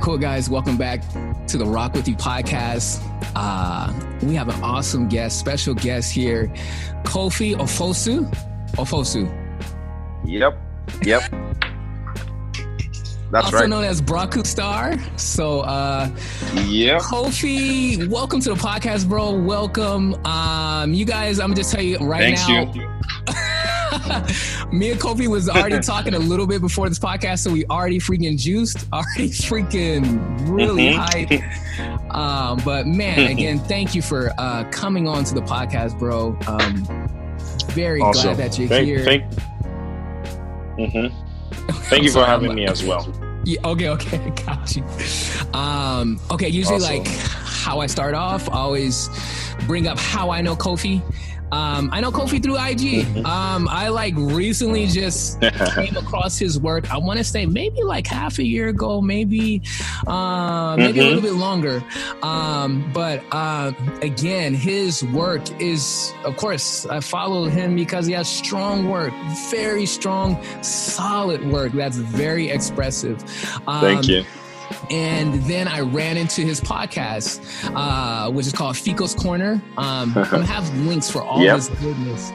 right, cool guys. Welcome back to the Rock With You podcast. Uh, we have an awesome guest, special guest here, Kofi Ofosu. Ofosu. Yep. Yep. That's also right. known as Braku Star. So, uh, Yep. Kofi, welcome to the podcast, bro. Welcome. Um, you guys, I'm gonna just tell you right Thanks now. you. Me and Kofi was already talking a little bit before this podcast, so we already freaking juiced, already freaking really Mhm. hyped. Um, but man, again, thank you for uh, coming on to the podcast, bro. Um, very Awesome. glad that you're Thank, here. thank, Mhm. Thank you for having me as well. Yeah, okay, okay, got you. Um, okay, usually Awesome. like how I start off, I always bring up how I know Kofi. Um, I know Kofi through IG. Mm-hmm. Um, I like recently just came across his work. I want to say maybe like half a year ago, maybe, uh, maybe a Mhm. little bit longer. Um, but uh, again, his work is, of course, I follow him because he has strong work, very strong, solid work. That's very expressive. Um, Thank you. And then I ran into his podcast, uh, which is called Fico's Corner. Um, I'm gonna have links for all Yep. his goodness.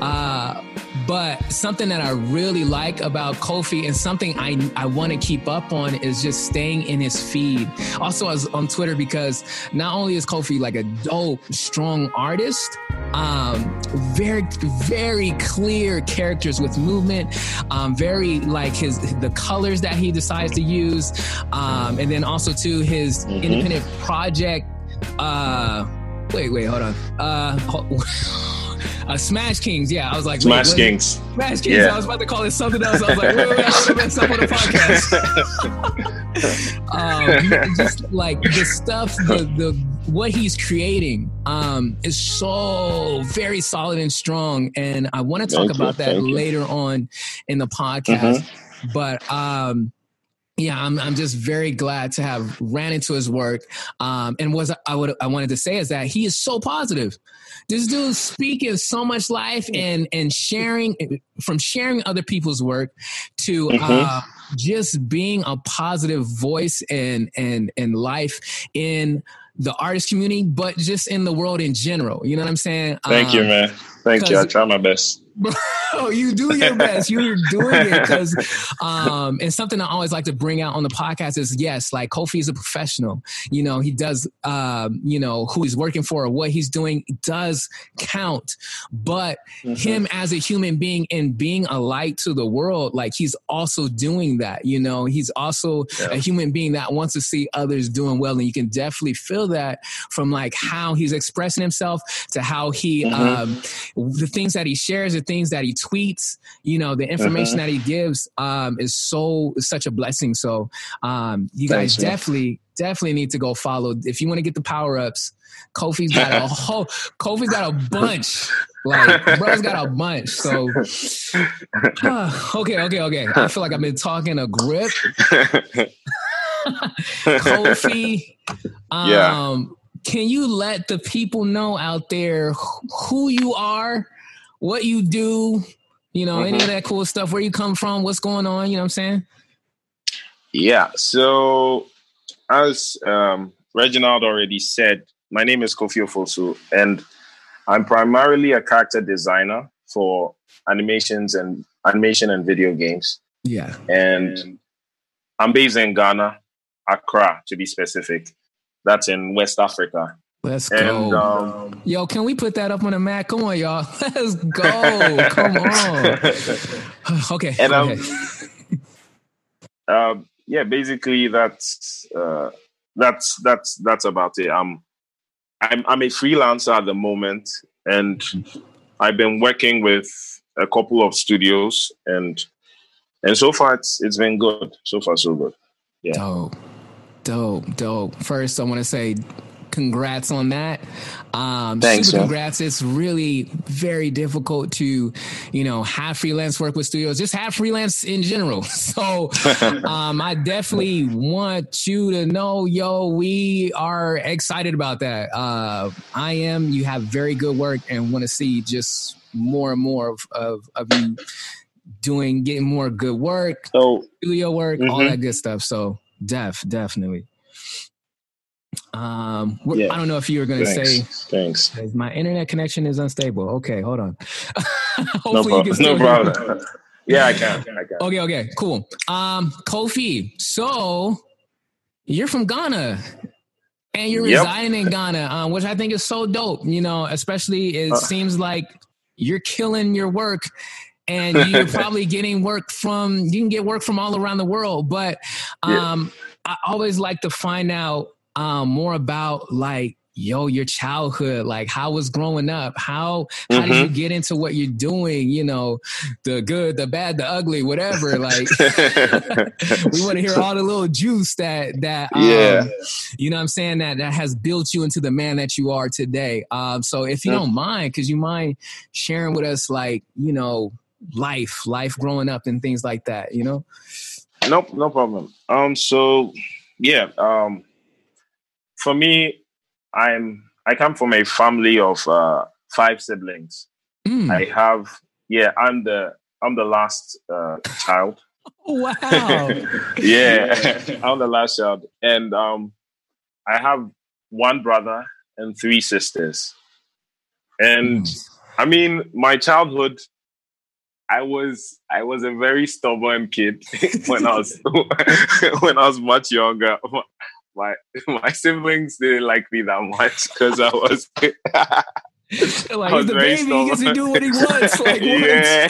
Uh, but something that I really like about Kofi and something I, I want to keep up on is just staying in his feed. Also, I was on Twitter because not only is Kofi like a dope, strong artist, um, very, very clear characters with movement, um, very like his the colors that he decides to use, um, and then also to his Mhm. independent project. Uh, wait, wait, hold on. Uh, uh, Smash Kings. Yeah, I was like, Smash what- Kings. Smash Kings. Yeah. I was about to call it something else. I was like, wait, wait, I up on the podcast. um, just like the stuff, the the what he's creating um, is so very solid and strong, and I want to talk Thank you, about that thank you. later on in the podcast. But um, yeah, I'm I'm just very glad to have ran into his work. Um, and was I would I wanted to say is that he is so positive. This dude speaking so much life and and sharing from sharing other people's work to Mhm. uh, just being a positive voice and and and life in the artist community, but just in the world in general. You know what I'm saying? Thank you, Um, man. Thank you. I try my best. Bro, you do your best. You're doing it because, um, and something I always like to bring out on the podcast is yes, like Kofi is a professional. You know, he does, um, you know, who he's working for or what he's doing does count. But Mhm. him as a human being and being a light to the world, like he's also doing that. You know, he's also Yeah. a human being that wants to see others doing well, and you can definitely feel that from like how he's expressing himself to how he, Mhm. um, the things that he shares, things that he tweets, you know, the information Uh-huh. that he gives, um, is so is such a blessing. So, um, you guys Thanks, man. definitely definitely need to go follow if you want to get the power ups. Kofi's got a whole. Kofi's got a bunch. Like, bro's got a bunch. So, okay, okay, okay. I feel like I've been talking a grip. Kofi, um, Yeah. can you let the people know out there who you are, what you do, you know, any of Mhm. that cool stuff, where you come from, what's going on, you know what I'm saying? Yeah. So, as um, Reginald already said, my name is Kofi Ofosu, and I'm primarily a character designer for animations and animation and video games. Yeah. And I'm based in Ghana, Accra to be specific. That's in West Africa. Let's And go. um, Yo, can we put that up on the map? Come on, y'all. Let's go. Come on. okay. And, um, um, yeah, basically that's uh, that's that's that's about it. I'm I'm I'm a freelancer at the moment, and I've been working with a couple of studios, and and so far it's it's been good. So far, so good. yeah. Dope. Dope. Dope. First, I want to say congrats on that. Um, Thanks, super congrats. It's really very difficult to, you know, have freelance work with studios, just have freelance in general. So, um, I definitely want you to know, yo, we are excited about that. Uh, I am. You have very good work and want to see just more and more of, of, of you doing, getting more good work, So studio work, all Mhm. that good stuff. So Def, definitely. Um, yeah. I don't know if you were going to say. Thanks. My internet connection is unstable. Okay, hold on. no problem. no problem. yeah, I can. I can. Okay, okay, cool. Um, Kofi, so you're from Ghana. And you're yep. residing in Ghana, um, which I think is so dope. You know, especially it uh, seems like you're killing your work and you're probably getting work from you can get work from all around the world but um yeah. i always like to find out um more about like yo your childhood like how was growing up? How how mm-hmm. did you get into what you're doing? You know the good the bad the ugly whatever like we want to hear all the little juice that that um, yeah you know i'm saying? That that has built you into the man that you are today. Um so if you mm-hmm. don't mind because you mind sharing with us like you know life life growing up and things like that you know? Nope no problem. Um so yeah um for me I'm I come from a family of uh, five siblings. Mm. I have yeah, I'm the I'm the last uh, child. wow. yeah, I'm the last child, and um, I have one brother and three sisters. And mm. I mean, my childhood, I was I was a very stubborn kid when I was when I was much younger my my siblings didn't like me that much because I was. like was the baby, he gets to do what he wants. Like yeah,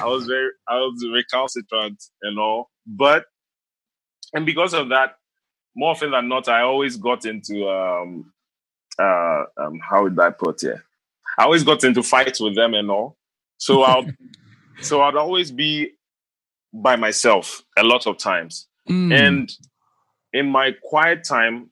I was very, I was recalcitrant and all, but and because of that, more often than not, I always got into um, uh, um, how would I put it? I always got into fights with them and all. So I'll, so I'd always be by myself a lot of times. Mm. And in my quiet time,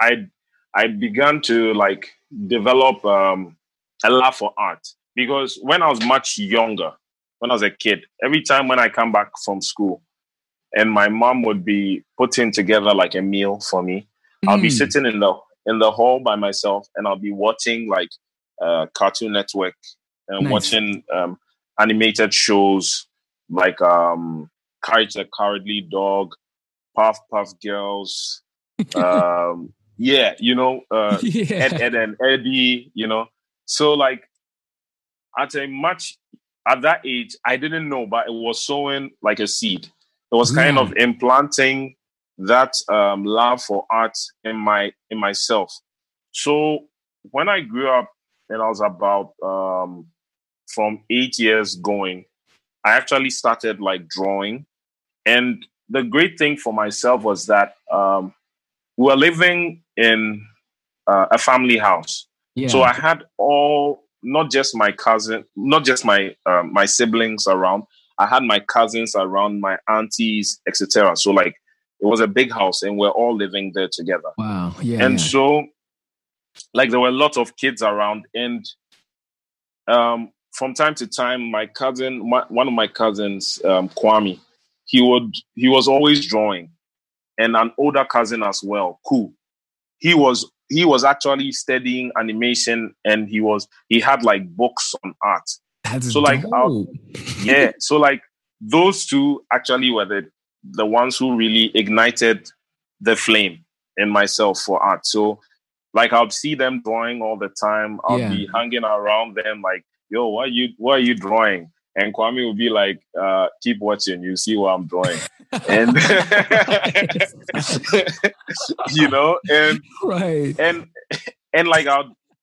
I I began to like develop um, a love for art because when I was much younger, when I was a kid, every time when I come back from school, and my mom would be putting together like a meal for me, mm. I'll be mm. sitting in the in the hall by myself, and I'll be watching like uh, Cartoon Network and nice. watching um, animated shows like um, Courage the Cowardly Dog, Puff Puff Girls. um, yeah, you know, uh, yeah. Ed, Ed and Eddie, you know. So like at a much at that age, I didn't know, but it was sowing like a seed. It was kind yeah. of implanting that um, love for art in my in myself. So when I grew up and I was about um, from eight years going, I actually started like drawing, and the great thing for myself was that um, we were living in uh, a family house. Yeah. So I had all, not just my cousin, not just my uh, my siblings around. I had my cousins around, my aunties, etc. So like it was a big house, and we're all living there together. Wow. Yeah. And yeah. so, like, there were a lot of kids around, and um, from time to time, my cousin, my, one of my cousins, um, Kwame, he would he was always drawing. And an older cousin as well cool he was he was actually studying animation and he was he had like books on art. That's so like yeah so like those two actually were the the ones who really ignited the flame in myself for art. So like i'll see them drawing all the time. I'll yeah. be hanging around them like yo what are you what are you drawing and Kwame will be like, uh, "Keep watching, you see what I'm drawing," and you know, and right, and and like I,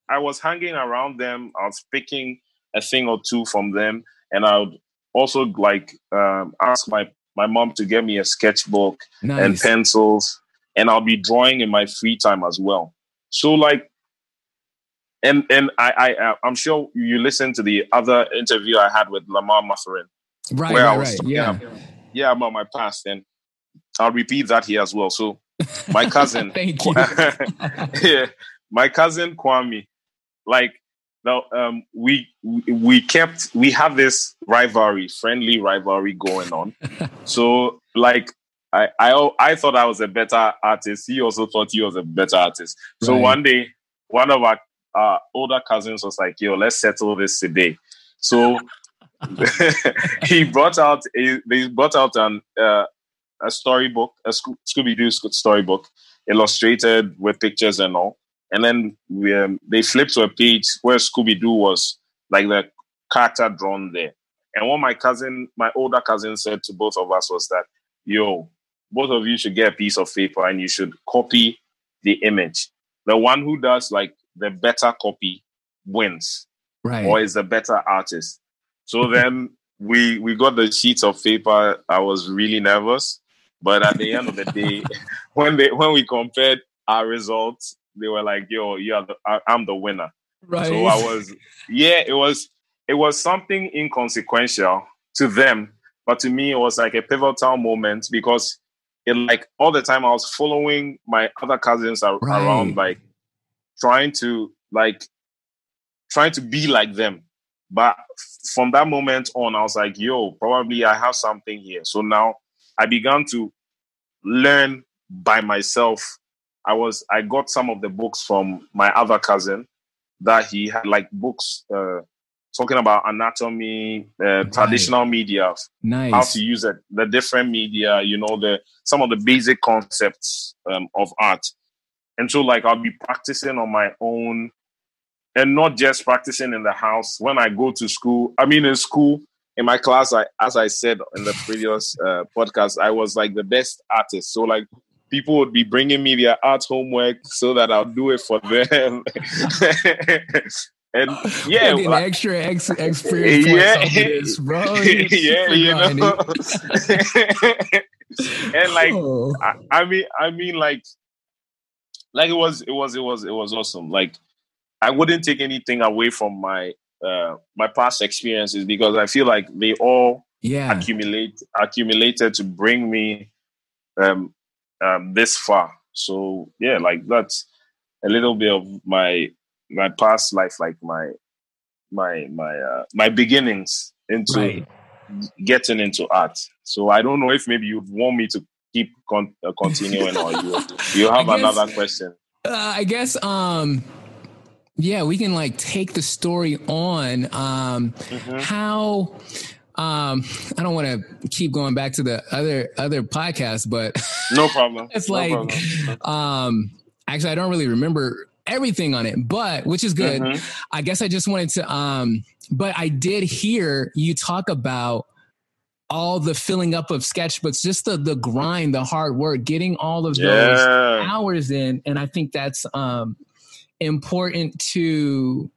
I was hanging around them. I was picking a thing or two from them, and I would also like um, ask my my mom to get me a sketchbook nice. and pencils, and I'll be drawing in my free time as well. So like and and I, I uh, I'm sure you listened to the other interview I had with Lamar Mathurin, right? Where right, I was right. yeah, about, yeah, about my past, and I'll repeat that here as well. So, my cousin, thank you, yeah, my cousin Kwame, like now, um, we we kept we have this rivalry, friendly rivalry going on. so, like I, I I thought I was a better artist. He also thought he was a better artist. So right. one day, one of our our older cousins was like, yo, let's settle this today. So he brought out a, they brought out an uh, a storybook, a Scooby Doo storybook, illustrated with pictures and all. And then we, um, they flipped to a page where Scooby Doo was like the character drawn there. And what my cousin, my older cousin, said to both of us was that, "Yo, both of you should get a piece of paper and you should copy the image. The one who does like the better copy wins, right? Or is the better artist." So then we we got the sheets of paper. I was really nervous, but at the end of the day, when they when we compared our results, they were like, "Yo, you are the, I, I'm the winner." Right. So I was, yeah, it was it was something inconsequential to them, but to me, it was like a pivotal moment because it like all the time I was following my other cousins right. around, like trying to like trying to be like them. But from that moment on, I was like, yo, probably I have something here. So now I began to learn by myself. I was I got some of the books from my other cousin that he had like books uh, talking about anatomy, uh, traditional media, nice. how to use it, the different media, you know, the some of the basic concepts um, of art. And so, like, I'll be practicing on my own, and not just practicing in the house. When I go to school, I mean, in school, in my class, I, as I said in the previous uh, podcast, I was like the best artist. So, like, people would be bringing me their art homework so that I'll do it for them. And yeah, like an extra ex- experience yeah, this, bro. yeah, you know. and like, oh. I, I mean, I mean, like, like it was, it was, it was, it was awesome. Like, I wouldn't take anything away from my uh my past experiences because I feel like they all yeah accumulate accumulated to bring me um um this far. So yeah, like that's a little bit of my my past life, like my my my uh, my beginnings into right. getting into art. So I don't know if maybe you'd want me to keep con- uh, continuing or you you have guess, another question. Uh, I guess um yeah, we can like take the story on um mm-hmm. how um i don't want to keep going back to the other other podcast but no problem it's no like problem. um actually i don't really remember everything on it, but which is good. Mm-hmm. I guess I just wanted to um but I did hear you talk about all the filling up of sketchbooks, just the the grind, the hard work, getting all of yeah. those hours in. And I think that's um important to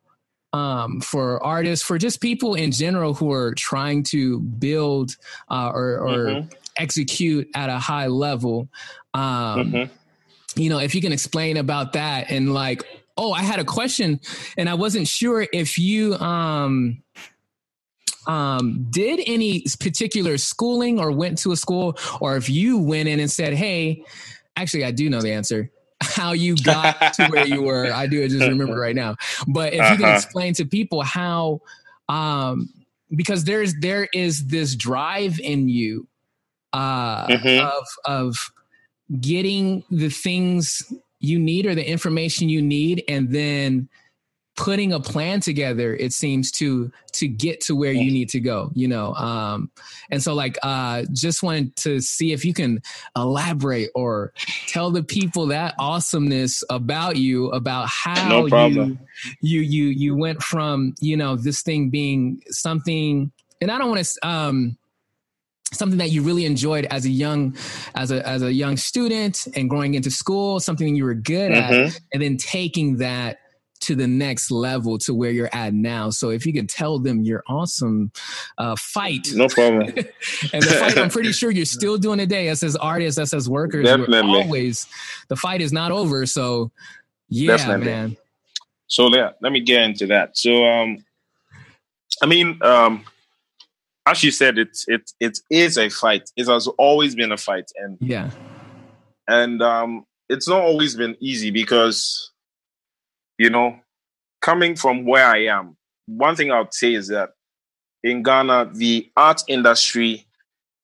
um, for artists, for just people in general who are trying to build uh, or, or mm-hmm. execute at a high level. Um, mm-hmm you know, if you can explain about that and like, oh, I had a question and I wasn't sure if you um um did any particular schooling or went to a school or if you went in and said, "Hey, actually I do know the answer." How you got to where you were. I do just remember right now. But if uh-huh. you can uh-huh. explain to people how um because there's there is this drive in you uh mm-hmm. of of getting the things you need or the information you need and then putting a plan together it seems to to get to where you need to go you know um and so like uh just wanted to see if you can elaborate or tell the people that awesomeness about you about how no you you you you went from you know this thing being something and i don't want to um something that you really enjoyed as a young as a as a young student and growing into school something you were good mm-hmm. at and then taking that to the next level to where you're at now. So if you can tell them your awesome uh, fight. No problem. And the fight i'm pretty sure you're still doing today as as artists as as workers Definitely. always the fight is not over. So yeah Definitely. man. So yeah let me get into that. So um i mean um as you said, it it it is a fight. It has always been a fight, and yeah, and um, it's not always been easy because, you know, coming from where I am, one thing I would say is that in Ghana, the art industry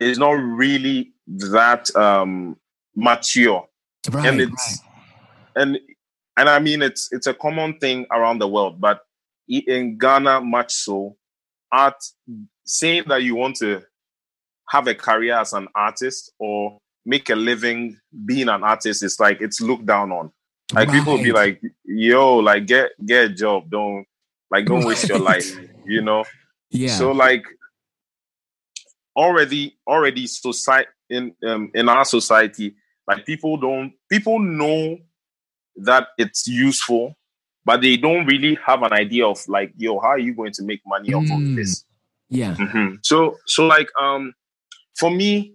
is not really that um, mature, right, and it's right. and and I mean it's it's a common thing around the world, but in Ghana, much so, art saying that you want to have a career as an artist or make a living being an artist, is like it's looked down on. Like right. people be like, "Yo, like get get a job. Don't like don't waste your life." You know. Yeah. So like already already society in um, in our society, like people don't people know that it's useful, but they don't really have an idea of like, yo, how are you going to make money mm. off of mm. this? Yeah. Mm-hmm. So so like um for me,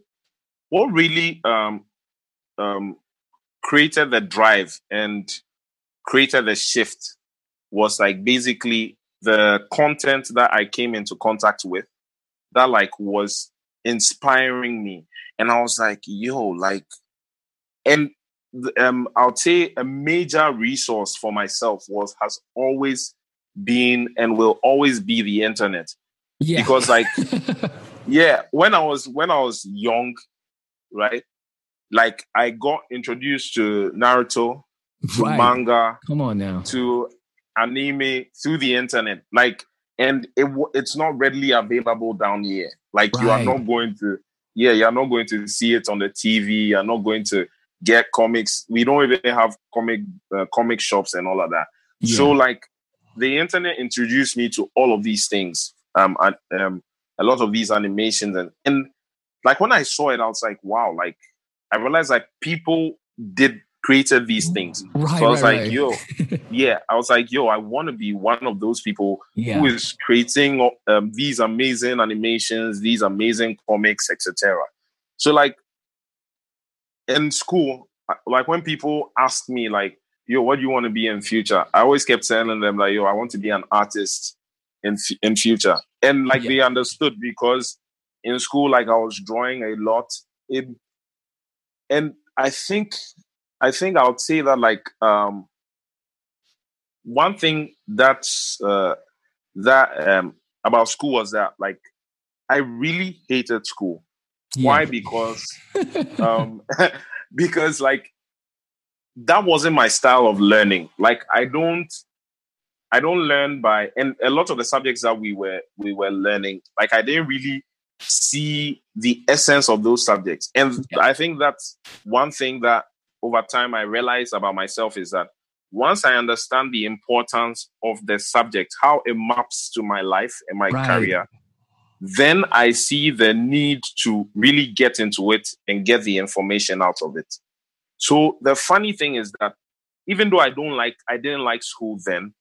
what really um um created the drive and created the shift was like basically the content that I came into contact with that like was inspiring me. And I was like, yo, like, and um, I'll say a major resource for myself was has always been and will always be the internet. Yeah. Because like, yeah, when I was when I was young, right? Like I got introduced to Naruto, to right. manga. Come on now. To anime through the internet. Like, and it it's not readily available down here. Like right. you are not going to, yeah, you're not going to see it on the TV. You're not going to get comics. We don't even have comic uh, comic shops and all of that. Yeah. So like the internet introduced me to all of these things. Um, and, um, a lot of these animations and and like when I saw it, I was like, wow, like I realized like people did created these things. Right, so I was right, like, right. yo, yeah, I was like, yo, I want to be one of those people yeah. who is creating um, these amazing animations, these amazing comics, etc. So like in school, like when people ask me like, yo, what do you want to be in future? I always kept telling them like, yo, I want to be an artist in in future, and like yeah. they understood because in school, like I was drawing a lot. It, and I think I think I would say that like um, one thing that's uh, that um, about school was that like I really hated school. Yeah. Why? Because um, because like that wasn't my style of learning. Like I don't I don't learn by and a lot of the subjects that we were we were learning, like I didn't really see the essence of those subjects. And yeah. I think that's one thing that over time I realized about myself is that once I understand the importance of the subject, how it maps to my life and my right. career, then I see the need to really get into it and get the information out of it. So the funny thing is that even though I don't like, I didn't like school then,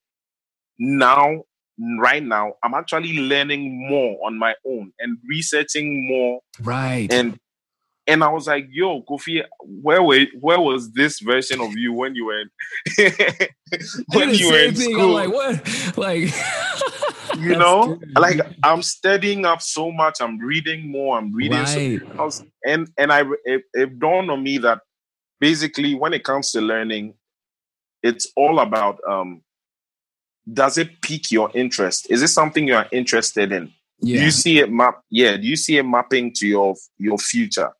now, right now, I'm actually learning more on my own and researching more. Right. And and I was like, "Yo, Kofi, where were where was this version of you when you were in, when you were in thing. school?" I'm like, what? Like, you know, like I'm studying up so much. I'm reading more. I'm reading. Right. So, I was, and and I it, it dawned on me that basically, when it comes to learning, it's all about um, does it pique your interest? Is it something you are interested in? Yeah. Do you see it map? Yeah. Do you see it mapping to your your future?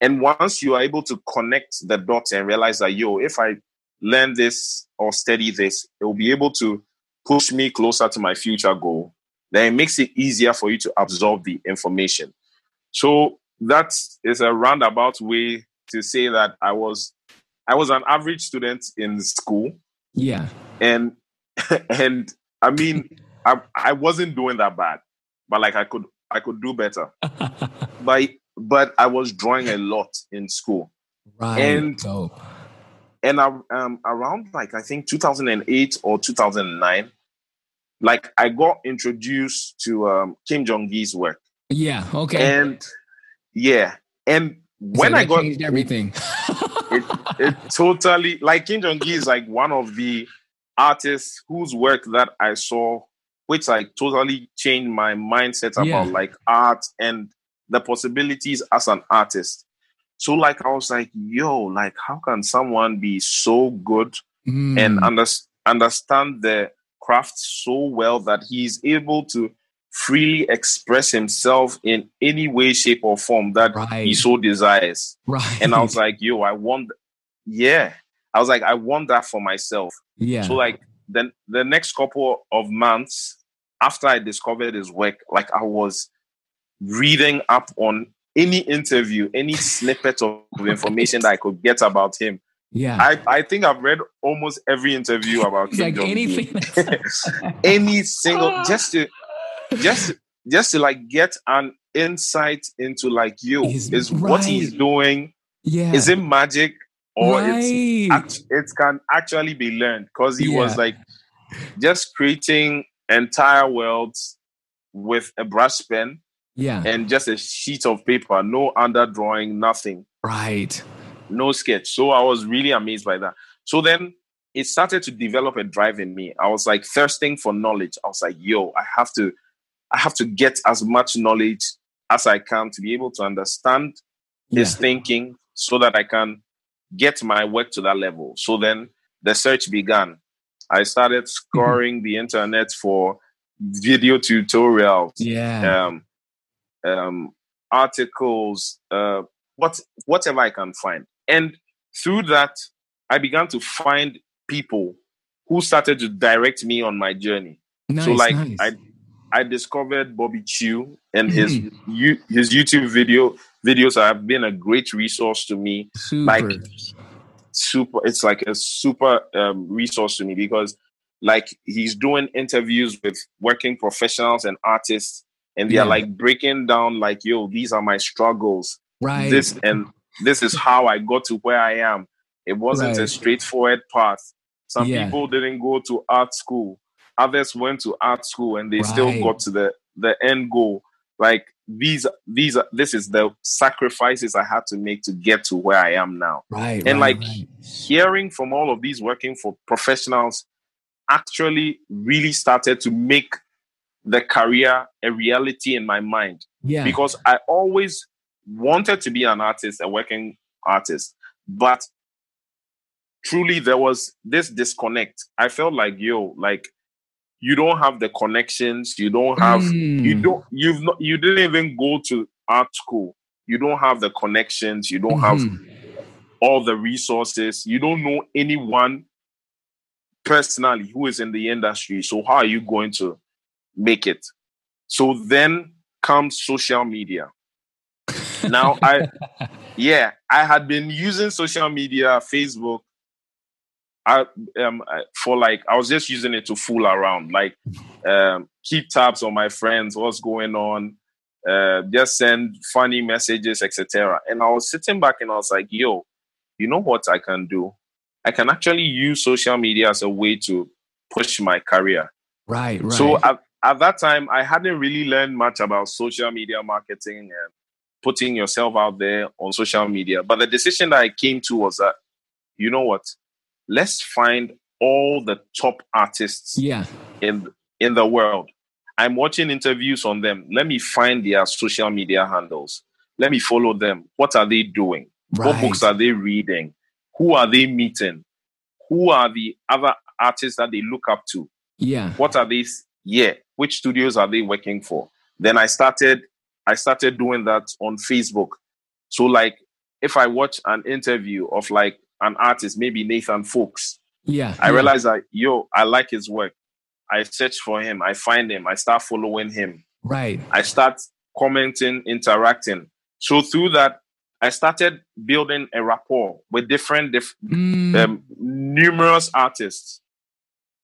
And once you are able to connect the dots and realize that, yo, if I learn this or study this, it will be able to push me closer to my future goal, then it makes it easier for you to absorb the information. So that is a roundabout way to say that I was I was an average student in school. Yeah. And and I mean I I wasn't doing that bad, but like I could I could do better. but but I was drawing a lot in school. Right. And Dope. and I, um, around like I think 2008 or 2009, like I got introduced to um, Kim Jung Gi's work. Yeah. Okay. And yeah, and when so I got changed everything, it, it totally like Kim Jung Gi is like one of the artists whose work that I saw, which like totally changed my mindset about Yeah. like art and the possibilities as an artist. So like I was like, yo, like how can someone be so good Mm. and under, understand the craft so well that he's able to freely express himself in any way, shape, or form that Right. he so desires. right. And I was like, yo, I want, yeah. I was like, I want that for myself. Yeah. So like then the next couple of months after I discovered his work, like I was reading up on any interview, any snippet of information that I could get about him. Yeah. I, I think I've read almost every interview about Kim like anything. any single just to just just to like get an insight into like you Is- is what he's doing yeah. is it magic or right. act- it can actually be learned because he was like just creating entire worlds with a brush pen yeah. and just a sheet of paper no underdrawing nothing. Right. no sketch. So i was really amazed by that. So then it started to develop a drive in me. I was like thirsting for knowledge. I was like yo i have to i have to get as much knowledge as i can to be able to understand his thinking so that I can get my work to that level. So then the search began. I started scoring the internet for video tutorials, Yeah. um, um, articles, uh, what whatever I can find. And through that, I began to find people who started to direct me on my journey. nice. so like nice. I I discovered Bobby Chiu and his you, his YouTube video videos have been a great resource to me. Super. like, Super, it's like a super um, resource to me because like he's doing interviews with working professionals and artists, and they Yeah. are like breaking down like, yo, these are my struggles. right. This and this is how I got to where I am. It wasn't a straightforward path. Some Yeah. people didn't go to art school. Others went to art school and they still got to the the end goal. Like these these are this is the sacrifices I had to make to get to where I am now. right. and, right, like, right. Hearing from all of these working for professionals actually really started to make the career a reality in my mind yeah. because I always wanted to be an artist, a working artist, but truly there was this disconnect. I felt like, yo, like you don't have the connections, you don't have, you Mm. don't, you've not, you didn't even go to art school, you don't have the connections, you don't have Mhm. all the resources, you don't know anyone personally who is in the industry. So how are you going to make it? So then comes social media. Now I yeah, I had been using social media, Facebook, I, um, for like I was just using it to fool around, like um, keep tabs on my friends, what's going on, uh, just send funny messages, etc. And I was sitting back and I was like, yo, you know what I can do? I can actually use social media as a way to push my career. Right. Right. So at, at that time, I hadn't really learned much about social media marketing and putting yourself out there on social media. But the decision that I came to was that, you know what? Let's find all the top artists yeah. in in the world. I'm watching interviews on them. Let me find their social media handles. Let me follow them. What are they doing? What books are they reading? Who are they meeting? Who are the other artists that they look up to? yeah. what are these yeah which studios are they working for then i started i started doing that on facebook so like if i watch an interview of like an artist maybe nathan Fowkes, Yeah. i yeah. realize that yo i like his work i search for him i find him i start following him Right. i start commenting interacting so through that i started building a rapport with different diff- Mm, um, numerous artists.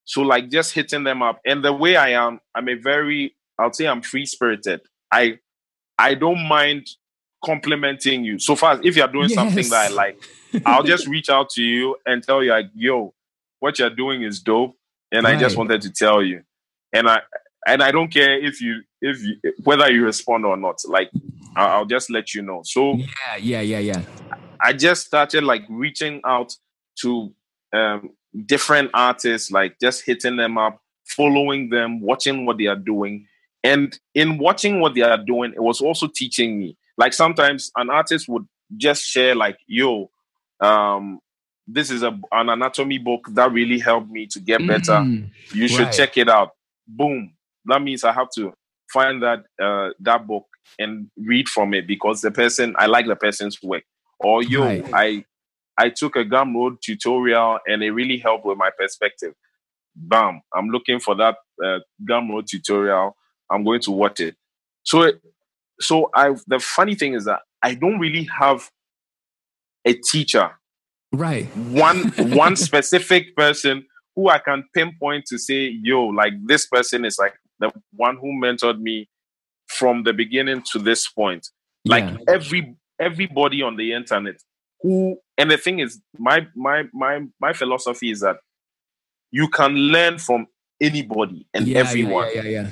So like just hitting them up. And the way I am, I'm a very, I'll say I'm free spirited. I I don't mind complimenting you. So far, if you're doing something that I like, I'll just reach out to you and tell you like, yo, what you're doing is dope. And I just wanted to tell you. And I and I don't care if you if you whether you respond or not. Like I'll, I'll just let you know. So yeah. Yeah. Yeah. Yeah. I just started like reaching out to um, different artists, like just hitting them up, following them, watching what they are doing. And in watching what they are doing, it was also teaching me. Like sometimes an artist would just share, like, yo, um, this is a, an anatomy book that really helped me to get better. Mm, You should Right. check it out. Boom. That means I have to find that uh, that book and read from it because the person I like the person's work. Or yo, Right. I I took a Gumroad tutorial and it really helped with my perspective. Bam! I'm looking for that uh, Gumroad tutorial. I'm going to watch it. So it, so I the funny thing is that I don't really have a teacher, right? One one specific person who I can pinpoint to say, yo, like this person is like the one who mentored me from the beginning to this point. Like yeah. every everybody on the internet who and the thing is my my my my philosophy is that you can learn from anybody and yeah, everyone. Yeah, yeah, yeah,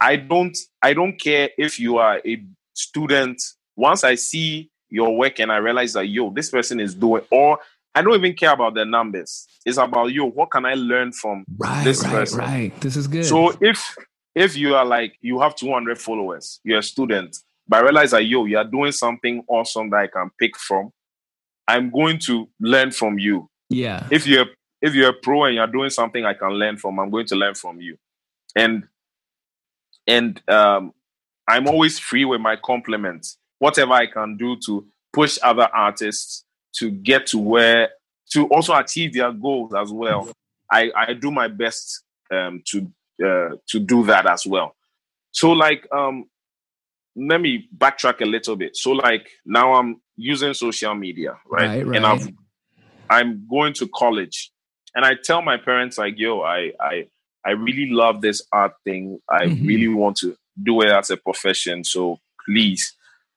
I don't I don't care if you are a student. Once I see your work and I realize that yo, this person is doing or I don't even care about the numbers. It's about yo, what can I learn from right, this right, person? Right, this is good. So if if you are like you have 200 followers, you're a student, but I realize that yo, you are doing something awesome that I can pick from. I'm going to learn from you. Yeah. If you're if you're a pro and you're doing something I can learn from, I'm going to learn from you. And and um, I'm always free with my compliments. Whatever I can do to push other artists to get to where to also achieve their goals as well. I, I do my best um, to uh, to do that as well. So like um, let me backtrack a little bit. So like now I'm using social media, right? right, right. And I've I'm going to college and I tell my parents like, yo, I I I really love this art thing. I mm-hmm. really want to do it as a profession. So please,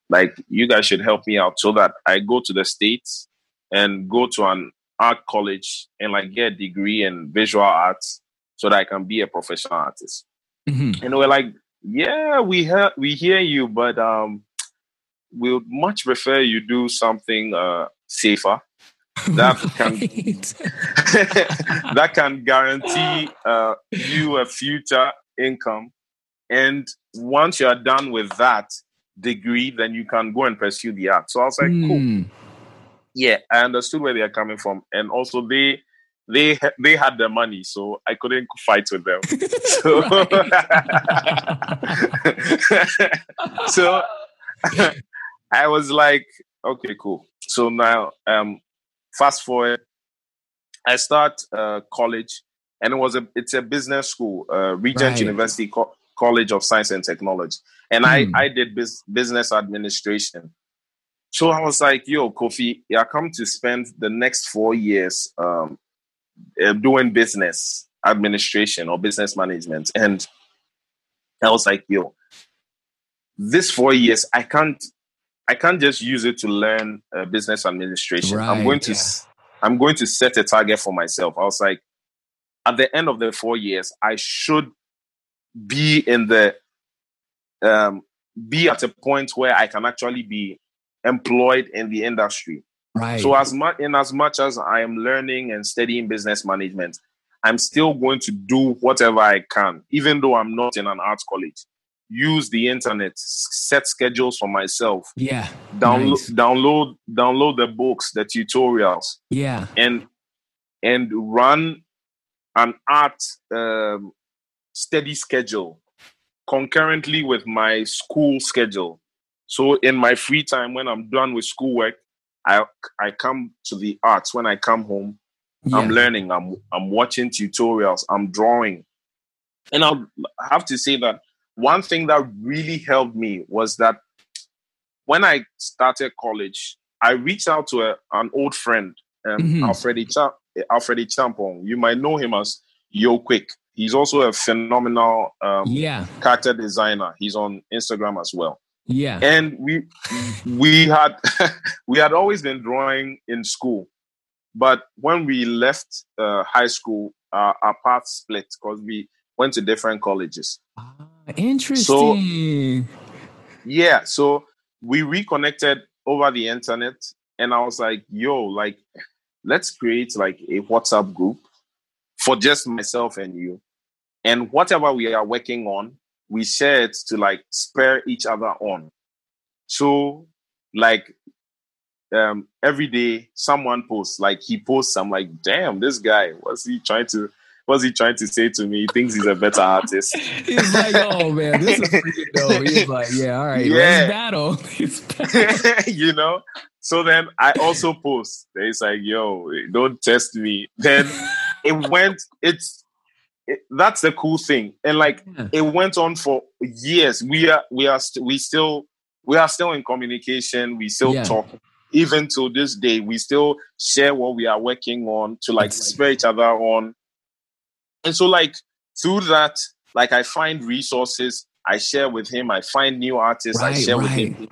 like you guys should help me out so that I go to the States and go to an art college and like get a degree in visual arts so that I can be a professional artist. Mm-hmm. And we're like, yeah, we hear we hear you, but um we would much prefer you do something uh safer that can that can guarantee uh, you a future income. And once you are done with that degree, then you can go and pursue the art. So I was like, mm. cool. Hmm. Yeah, I understood where they are coming from, and also they they they had the money, so I couldn't fight with them. so, so I was like, okay, cool. So now, um, fast forward, I start uh, college, and it was a it's a business school, uh, Regent right. University Co- College of Science and Technology, and I hmm. I did business administration. So I was like, "Yo, Kofi, I come to spend the next four years um, uh, doing business administration or business management," and I was like, "Yo, this four years, I can't I can't just use it to learn uh, business administration. Right, I'm going to yeah. I'm going to set a target for myself. I was like, at the end of the four years, I should be in the um, be at a point where I can actually be employed in the industry. Right. So as much in as much as I am learning and studying business management, I'm still going to do whatever I can, even though I'm not in an arts college use the internet, set schedules for myself. Yeah. Download nice. download download the books, the tutorials. Yeah. And and run an art um, steady schedule concurrently with my school schedule. So in my free time when I'm done with schoolwork, I I come to the arts when I come home. Yeah. I'm learning, I'm I'm watching tutorials, I'm drawing. And I'll have to say that one thing that really helped me was that when I started college, I reached out to a, an old friend, um, mm-hmm. Alfredi, Cha- Alfredi Champong. You might know him as Yo Quick. He's also a phenomenal um, yeah. character designer. He's on Instagram as well. Yeah, and we we had we had always been drawing in school, but when we left uh, high school, uh, our paths split because we went to different colleges. Ah, interesting. So, yeah, so we reconnected over the internet, and I was like, "Yo, like, let's create like a WhatsApp group for just myself and you, and whatever we are working on, we share it to like spare each other on. So, like, um, every day someone posts, like he posts, I'm like, damn, this guy, what's he trying to what's he trying to say to me? He thinks he's a better artist. he's like, oh man, this is pretty dope. He's like, yeah, all right, yeah. battle. you know? So then I also post. It's like, yo, don't test me. Then it went, it's it, that's the cool thing. And like yeah. it went on for years. We are we are st- we still we are still in communication. We still Yeah. talk. Even to this day, we still share what we are working on to like spur each other on. And so, like through that, like I find resources, I share with him. I find new artists, I Right, share with him.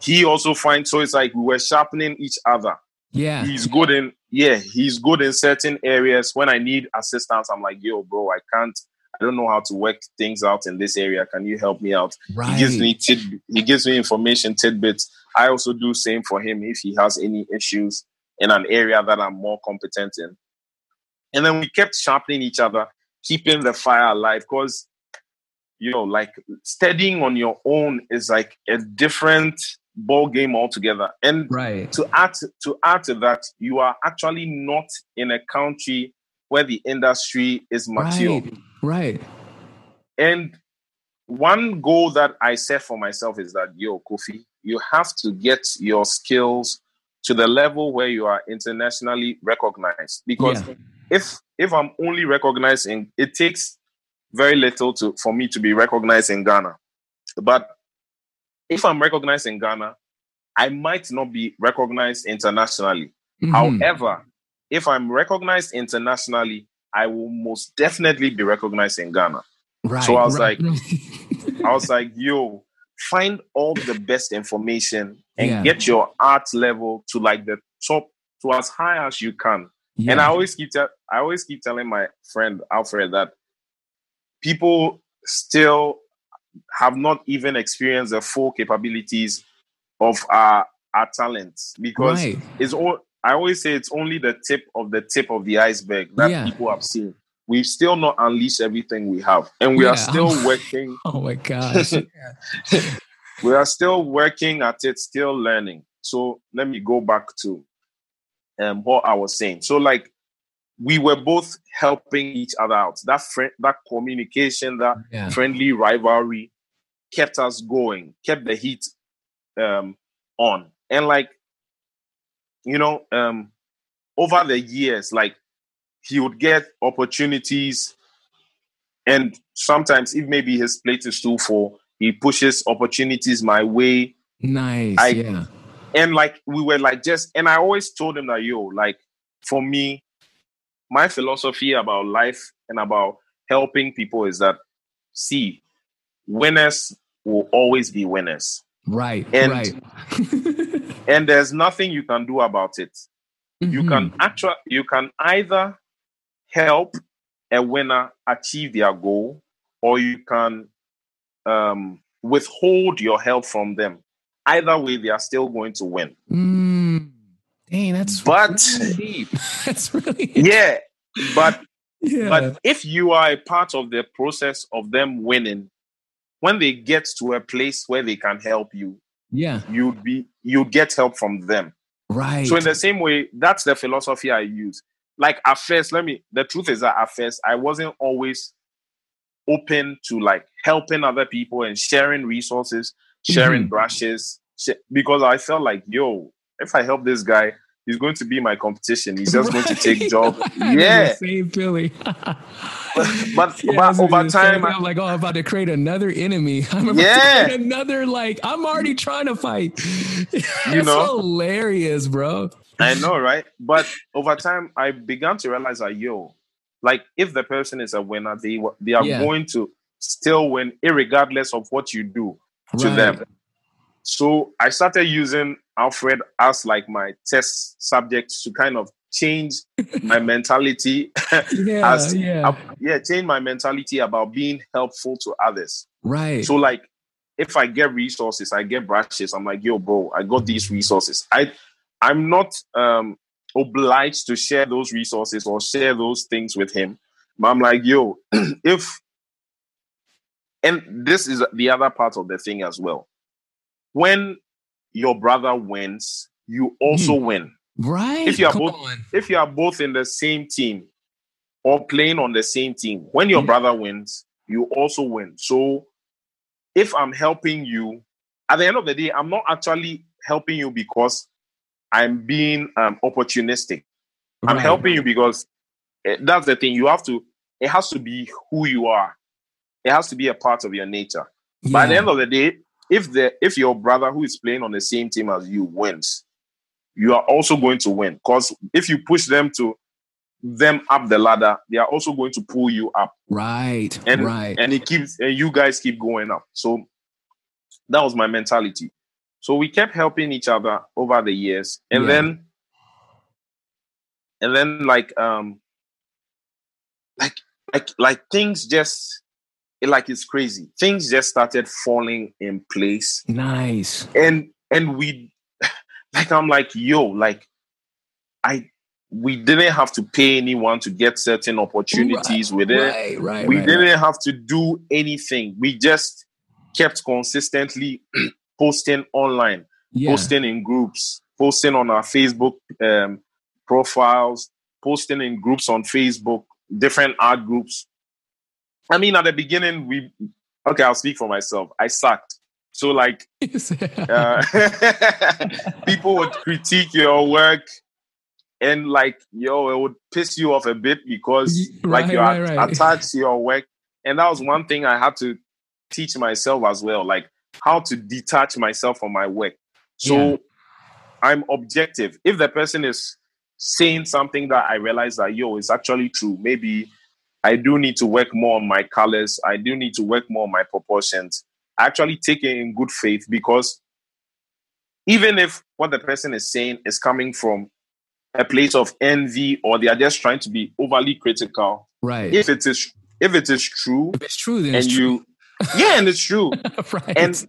He also finds. So it's like we were sharpening each other. Yeah. He's good in yeah, he's good in certain areas. When I need assistance, I'm like, yo, bro, I can't. I don't know how to work things out in this area. Can you help me out? Right. He gives me tid- he gives me information tidbits. I also do same for him if he has any issues in an area that I'm more competent in. And then we kept sharpening each other, keeping the fire alive. Because you know, like studying on your own is like a different ball game altogether. And right. to add to add to that, you are actually not in a country where the industry is mature. Right. Right. And one goal that I set for myself is that, yo, Kofi, you have to get your skills to the level where you are internationally recognized. Because Yeah. If if I'm only recognized in, it takes very little to for me to be recognized in Ghana. But if I'm recognized in Ghana, I might not be recognized internationally. Mhm. However, if I'm recognized internationally, I will most definitely be recognized in Ghana. right. so I was right. I was like, yo, find all the best information and Yeah. get your art level to like the top to as high as you can. yeah. And I always keep tell I always keep telling my friend Alfred that people still have not even experienced the full capabilities of our our talents because right. it's all I always say it's only the tip of the tip of the iceberg that Yeah. people have seen. We've still not unleashed everything we have, and we are still working. Oh my gosh. We are still working at it, still learning. So let me go back to um, what I was saying. So like we were both helping each other out. That friend, that communication, that yeah. friendly rivalry kept us going, kept the heat um, on. And like, you know, um, over the years, like he would get opportunities, and sometimes if maybe his plate is too full, he pushes opportunities my way. Nice. I- yeah. And like we were like just, and I always told him that yo, like for me, my philosophy about life and about helping people is that see, winners will always be winners. Right. And- right. and there's nothing you can do about it. You Mhm. can actually you can either help a winner achieve their goal, or you can um, withhold your help from them. Either way, they are still going to win. Mm. Dang, that's But- really deep. that's really Yeah, but yeah. but if you are a part of the process of them winning, when they get to a place where they can help you, yeah. you'd be you'd get help from them. Right. So in the same way, that's the philosophy I use. Like at first, let me. The truth is that at first, I wasn't always open to like helping other people and sharing resources, sharing Mhm. brushes, sh- because I felt like, yo, if I help this guy, he's going to be my competition. He's just going to take Right. job. Yeah, Same feeling. but Yeah, but over time, I- I'm like, oh, I'm about to create another enemy. I'm about Yeah. to create another like. I'm already trying to fight. you know? hilarious, bro. I know, right? But over time, I began to realize that yo, like if the person is a winner, they they are Yeah. going to still win, regardless of what you do to Right. them. So I started using Alfred as like my test subject to kind of change my mentality. Yeah, as yeah, yeah, change my mentality about being helpful to others. right. So like if I get resources, I get brushes, I'm like, yo, bro, I got these resources. I I'm not um obliged to share those resources or share those things with him. But I'm like, yo, if and this is the other part of the thing as well. When your brother wins, you also win. right. if you are Come both- on. If you are both in the same team or playing on the same team, when your Yeah. brother wins, you also win. So if I'm helping you, at the end of the day, I'm not actually helping you because I'm being um, opportunistic. I'm helping you because eh, that's the thing. You have to, it has to be who you are. It has to be a part of your nature. But at the end of the day, if the if your brother who is playing on the same team as you wins, you are also going to win. Because if you push them to them up the ladder, they are also going to pull you up. Right. And right. and it keeps and you guys keep going up. So that was my mentality. So we kept helping each other over the years. And Yeah. then and then like um like like like things just it, like it's crazy. Things just started falling in place Nice. and and we like i'm like yo like i we didn't have to pay anyone to get certain opportunities with it Right, right. we right, didn't right. have to do anything we just kept consistently posting online Yeah. posting in groups posting on our facebook um, profiles posting in groups on facebook different art groups i mean at the beginning we okay i'll speak for myself. I sucked. So like uh, people would critique your work and like yo it would piss you off a bit because Y- like right, you right, right. attached to your work. And that was one thing i had to teach myself as well like how to detach myself from my work. So Yeah. i'm objective. If the person is saying something that i realize that yo it's actually true maybe i do need to work more on my colors i do need to work more on my proportions I actually take it in good faith because even if what the person is saying is coming from a place of envy or they are just trying to be overly critical, right. if it is if it is true If it's true, then and you yeah, and it's true. true. right. And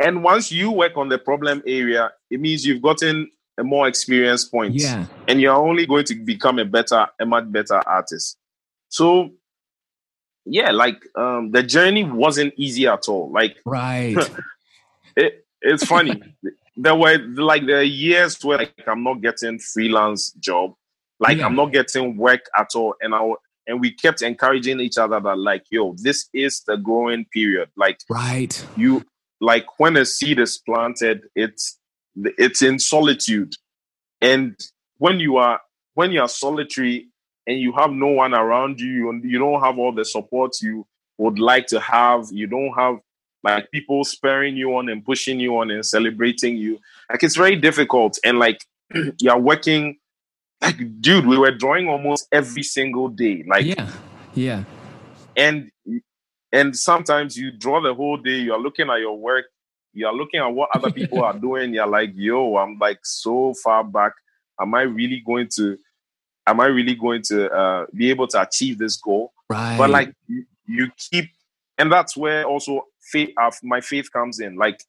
and once you work on the problem area, it means you've gotten a more experience point. yeah. And you're only going to become a better, a much better artist. So yeah, like um the journey wasn't easy at all. Like Right. it, it's funny. there were like there are years where like I'm not getting freelance job, like Yeah. I'm not getting work at all, and I and we kept encouraging each other that like, yo, this is the growing period. Like right. you, like when a seed is planted, it's it's in solitude, and when you are when you are solitary and you have no one around you, you you don't have all the support you would like to have. You don't have like people spurring you on and pushing you on and celebrating you. Like it's very difficult. And like you're working, like dude, we were drawing almost every single day. Like yeah. Yeah. and and sometimes you draw the whole day. You are looking at your work. You are looking at what other people are doing. You're like, yo, I'm like so far back. Am I really going to? Am I really going to uh, be able to achieve this goal? Right. but like you, you keep and that's where also faith uh, my faith comes in like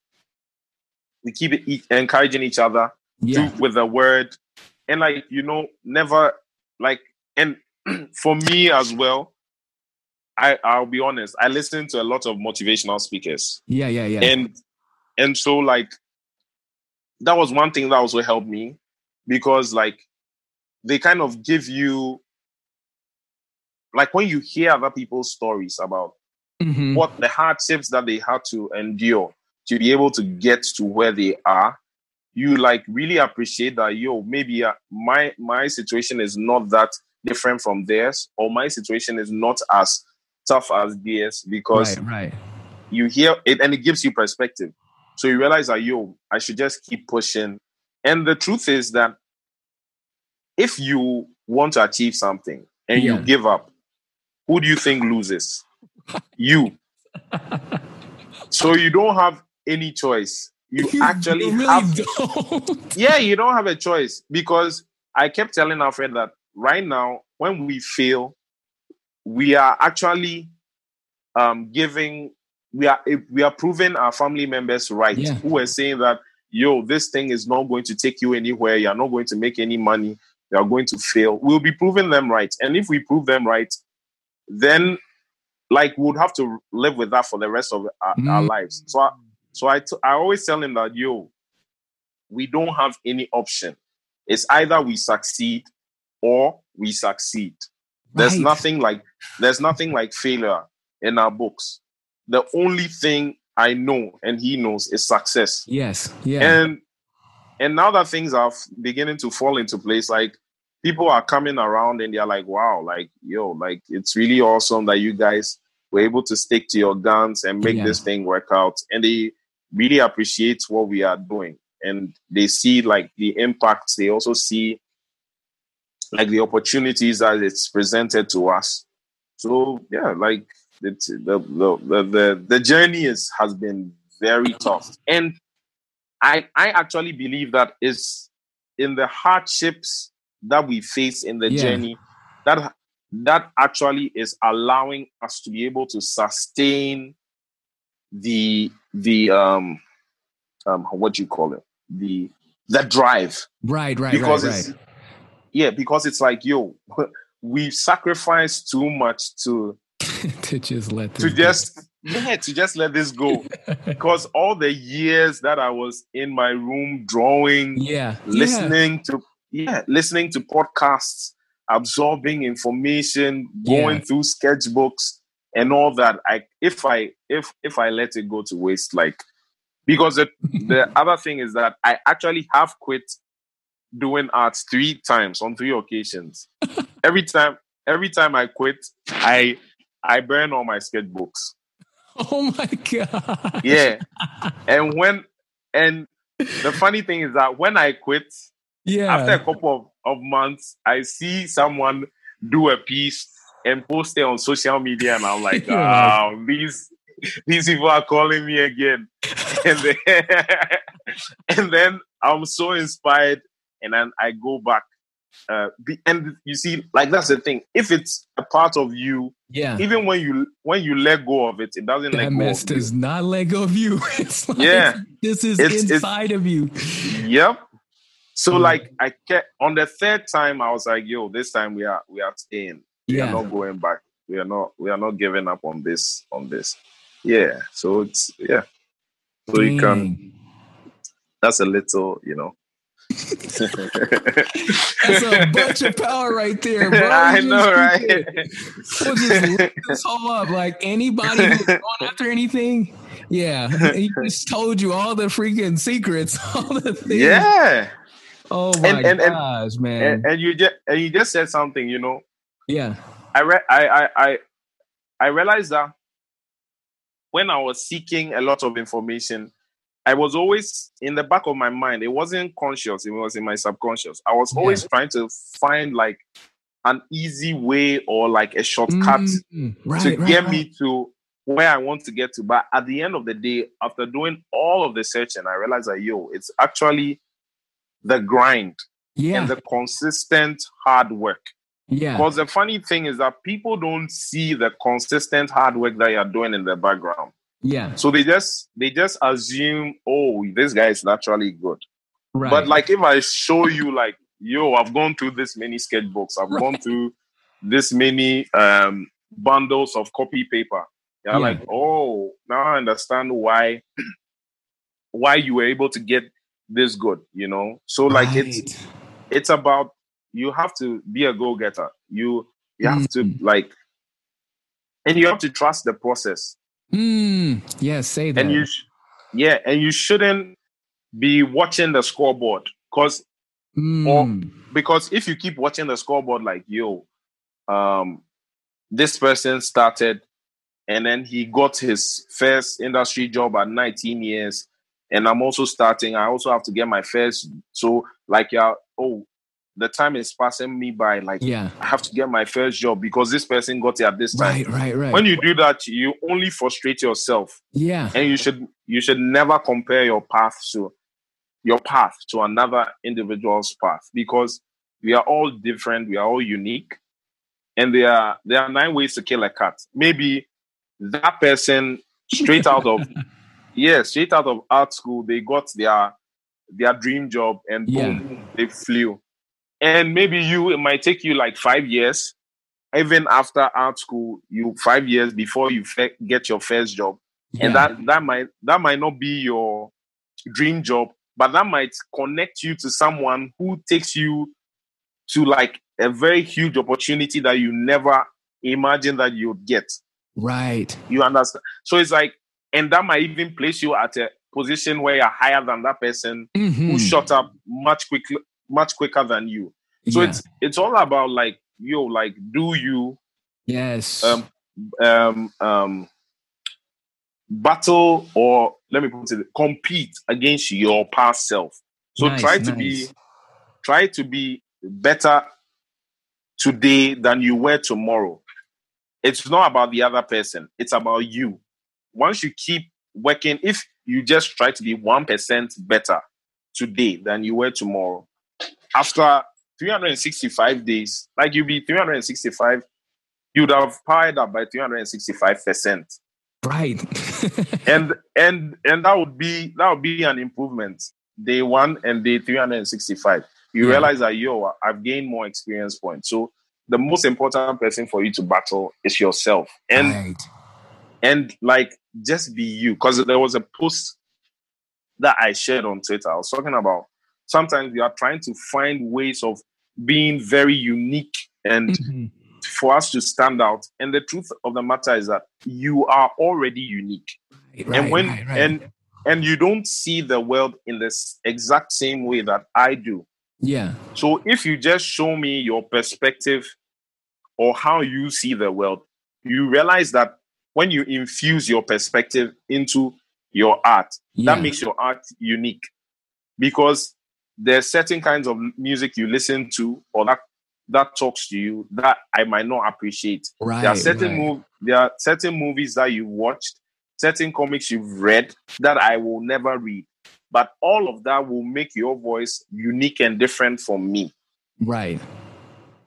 we keep it, e- encouraging each other yeah. with the word and like you know never like and for me as well i i'll be honest i listen to a lot of motivational speakers Yeah. Yeah. Yeah. and and so like that was one thing that also helped me because like they kind of give you like when you hear other people's stories about Mhm. what the hardships that they had to endure to be able to get to where they are you like really appreciate that yo maybe uh, my my situation is not that different from theirs or my situation is not as tough as theirs because Right. Right. you hear it and it gives you perspective. So you realize that yo, I should just keep pushing. And the truth is that if you want to achieve something and Yeah. you give up, who do you think loses? you. So you don't have any choice. You, actually really have don't. yeah, you don't have a choice because I kept telling our friend that right now, when we fail, we are actually um, giving, we are we are proving our family members right Yeah. who are saying that yo, this thing is not going to take you anywhere. You are not going to make any money. You are going to fail. We'll be proving them right, and if we prove them right, then like we would have to live with that for the rest of our, our Mm. lives. So, I, so I, t- I always tell him that yo, we don't have any option. It's either we succeed or we succeed. There's Right. nothing like there's nothing like failure in our books. The only thing I know and he knows is success. Yes. Yeah. And and now that things are beginning to fall into place, like people are coming around and they're like, wow, like yo, like it's really awesome that you guys were able to stick to your guns and make Yeah. this thing work out. And they really appreciate what we are doing and they see like the impacts they also see like the opportunities that it's presented to us so yeah like it's, the, the the the the journey is has been very tough and i i actually believe that is in the hardships that we face in the Yeah. journey that that actually is allowing us to be able to sustain the the um um what do you call it the the drive Right, right, because right, it's right. yeah because it's like yo we sacrificed too much to to just let to go. just yeah to just let this go because all the years that i was in my room drawing yeah, yeah. listening to yeah listening to podcasts absorbing information going Yeah. through sketchbooks and all that i if i if if i let it go to waste like because the, the other thing is that i actually have quit doing art three times on three occasions every time every time i quit i i burn all my sketchbooks Oh my god. yeah and when and the funny thing is that when i quit Yeah. after a couple of, of months, I see someone do a piece and post it on social media, and I'm like, You're oh, these these people are calling me again. and then and then I'm so inspired, and then I go back. Uh, be, and you see, like that's the thing. If it's a part of you, yeah. even when you when you let go of it, it doesn't let That go mess you. does not let go of you. It's like, Yeah. This is It's- it's- inside of you. Yep. So Mm. like I kept on the third time, I was like, "Yo, this time we are we are staying. We are Yeah. not going back. We are not we are not giving up on this on this. Yeah. So it's yeah. So you can. That's a little, you know. That's a bunch of power right there, bro. I You know, right? We'll just lift this whole up. Like anybody who's going after anything, yeah. He just told you all the freaking secrets, all the things. yeah. Oh my And- and- and- gosh, man. And, and you just and you just said something, you know. yeah. I re- I, I I I realized that when I was seeking a lot of information, I was always in the back of my mind. It wasn't conscious; it was in my subconscious. I was always trying to find like an easy way or like a shortcut Mm, right, to right, get right. me to where I want to get to. But at the end of the day, after doing all of the searching, I realized that yo, it's actually the grind Yeah. and the consistent hard work. yeah. Because the funny thing is that people don't see the consistent hard work that you're doing in the background. Yeah. So they just they just assume, oh, this guy is naturally good. Right. But like if I show you like, yo, I've gone through this many sketchbooks, I've gone through this many um bundles of copy paper. You're Yeah. like, oh, now I understand why why you were able to get this good, you know? So like it's Right. it's about you have to be a go-getter you you have to Mm. like and you have to trust the process Mm, yeah, say that. and you sh- yeah and you shouldn't be watching the scoreboard because Mm, because if you keep watching the scoreboard like yo um this person started and then he got his first industry job at 19 years and i'm also starting i also have to get my first so like yeah oh the time is passing me by like yeah. I have to get my first job because this person got it at this time. Right, right, right. When you do that, you only frustrate yourself, yeah. and you should you should never compare your path to your path to another individual's path because we are all different, we are all unique, and there are there are nine ways to kill a cat. Maybe that person straight out of yeah, straight out of art school, they got their their dream job and boom, they flew. And maybe you, it might take you like five years, even after art school, you five years before you fe- get your first job, and that that might that might not be your dream job, but that might connect you to someone who takes you to like a very huge opportunity that you never imagined that you'd get. right. You understand? So it's like, and that might even place you at a position where you're higher than that person Mhm. who shot up much quickly, much quicker than you. So Yeah. it's it's all about like yo, like do you yes. um um um battle or let me put it compete against your past self. So Nice, try to nice. be try to be better today than you were tomorrow. It's not about the other person, it's about you. Once you keep working, if you just try to be 1% better today than you were tomorrow, after 365 days, like you'll be 365, you'd have powered up by 365%. Right. and and and that would be that would be an improvement day one and day 365 you Yeah. realize that yo i've gained more experience points so the most important person for you to battle is yourself and right. and like just be you because there was a post that i shared on twitter i was talking about sometimes we are trying to find ways of being very unique and Mhm. for us to stand out and the truth of the matter is that you are already unique Right, and when right, right. and and you don't see the world in this exact same way that I do. yeah. So if you just show me your perspective or how you see the world, you realize that when you infuse your perspective into your art, Yeah. that makes your art unique because there's certain kinds of music you listen to or that that talks to you that I might not appreciate. right. There are certain right. mov- there are certain movies that you watched, certain comics you've read that I will never read. But all of that will make your voice unique and different from me. Right.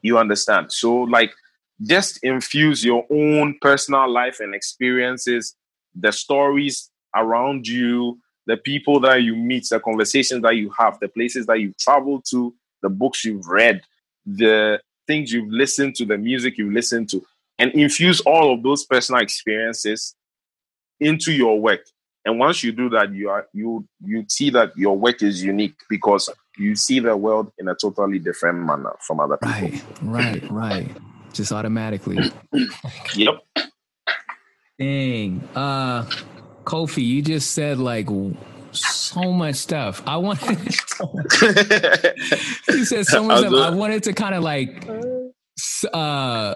You understand? So like just infuse your own personal life and experiences, the stories around you, the people that you meet, the conversations that you have, the places that you travel to, the books you've read, the things you've listened to, the music you've listened to, and infuse all of those personal experiences into your work. And once you do that, you are you you see that your work is unique because you see the world in a totally different manner from other people. Right. Right. Right. Just automatically. Yep. Dang. Uh Kofi, you just said like so much stuff. I wanted you said so much I'll stuff. I wanted to kind of like uh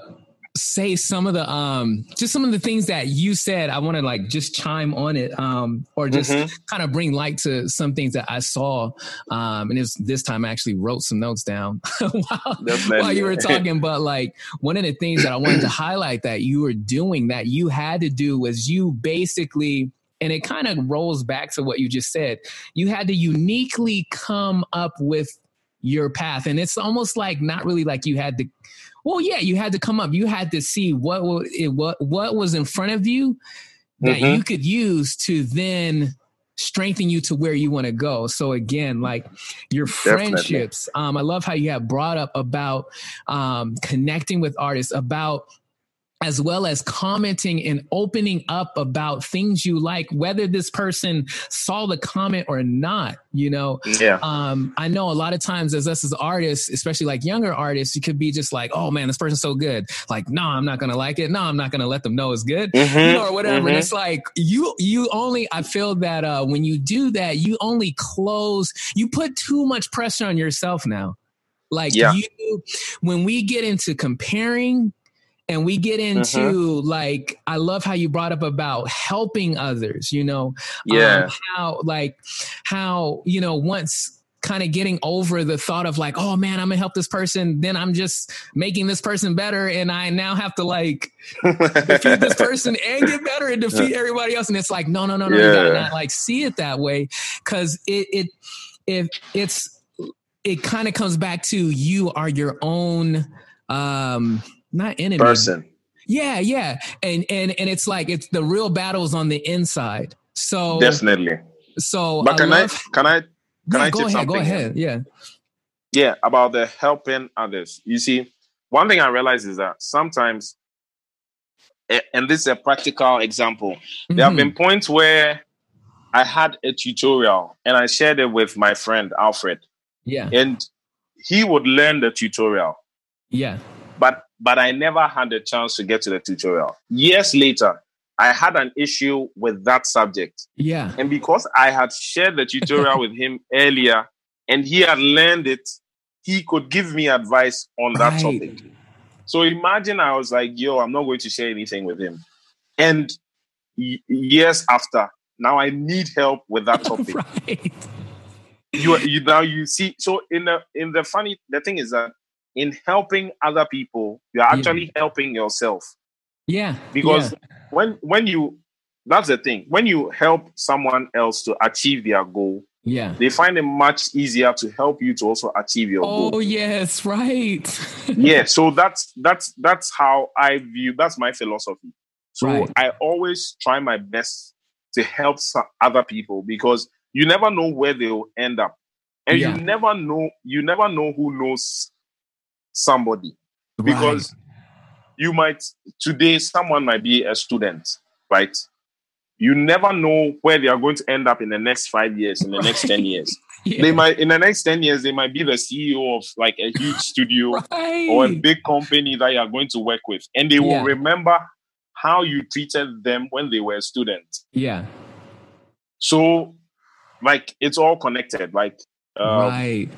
say some of the um just some of the things that you said. I want to like just chime on it um or just Mhm. kind of bring light to some things that I saw. Um and it's this time I actually wrote some notes down while, while you were talking. But like one of the things that I wanted to highlight that you were doing that you had to do was you basically and it kind of rolls back to what you just said. You had to uniquely come up with your path. And it's almost like not really like you had to well, yeah, you had to come up. You had to see what it, what what was in front of you that Mhm. you could use to then strengthen you to where you want to go. So again, like your friendships, um, I love how you have brought up about um, connecting with artists, about as well as commenting and opening up about things you like, whether this person saw the comment or not. You know, Yeah. um, I know a lot of times as us as artists, especially like younger artists, you could be just like, oh man, this person's so good. Like, no, I'm not gonna like it. No, I'm not gonna let them know it's good. You know, or whatever. And mhm. it's like you you only I feel that uh when you do that, you only close, you put too much pressure on yourself now. Like Yeah. you when we get into comparing and we get into like I love how you brought up about helping others, you know, Yeah. um, how like how you know once kind of getting over the thought of like oh man i'm gonna help this person then i'm just making this person better and i now have to like defeat this person and get better and defeat everybody else. And it's like no no no no you gotta not like see it that way. Because it it if it's it kind of comes back to you are your own um not enemy. Person. yeah yeah. And and and it's like it's the real battles on the inside. So Definitely. so But can I, can I can yeah, I go ahead go something in? ahead. Yeah. Yeah about the helping others. You see one thing i realize is that sometimes eh, and this is a practical example. There have been mm-hmm. points where i had a tutorial and i shared it with my friend alfred. Yeah. And he would learn the tutorial. Yeah. But but i never had a chance to get to the tutorial years later i had an issue with that subject yeah and because I had shared the tutorial with him earlier and he had learned it, he could give me advice on that Right. topic. So imagine I was like, yo, I'm not going to share anything with him. And y- years after, now I need help with that topic. right. You, you now you see. So in the in the funny, the thing is that in helping other people, you're actually yeah. helping yourself. Yeah. Because yeah. when when you that's the thing. When you help someone else to achieve their goal, yeah, they find it much easier to help you to also achieve your oh, goal. Oh yes, right. yeah, so that's that's that's how I view. That's my philosophy. So right. I always try my best to help other people because you never know where they'll end up, and yeah. you never know you never know who knows somebody because right. you might today someone might be a student, right? you never know where they are going to end up in the next five years, in the next 10 years. yeah. They might, in the next 10 years, they might be the CEO of like a huge studio right. or a big company that you are going to work with. And they will remember how you treated them when they were a student. Yeah. So, like, it's all connected. Like, um, right.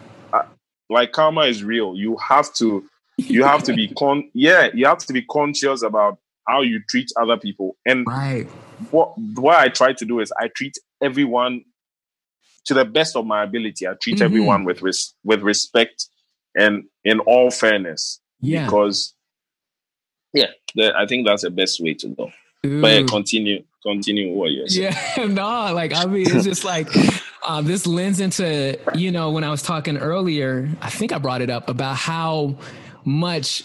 Like karma is real. You have to, you have to be con. Yeah, you have to be conscious about how you treat other people. And right what what I try to do is I treat everyone to the best of my ability. I treat mm-hmm. everyone with res- with respect and in all fairness. Yeah. Because yeah, the, I think that's the best way to go. Ooh. But yeah, continue continue what you're saying. Yeah, no, like I mean it's just like uh, this lends into, you know, when I was talking earlier, I think I brought it up about how much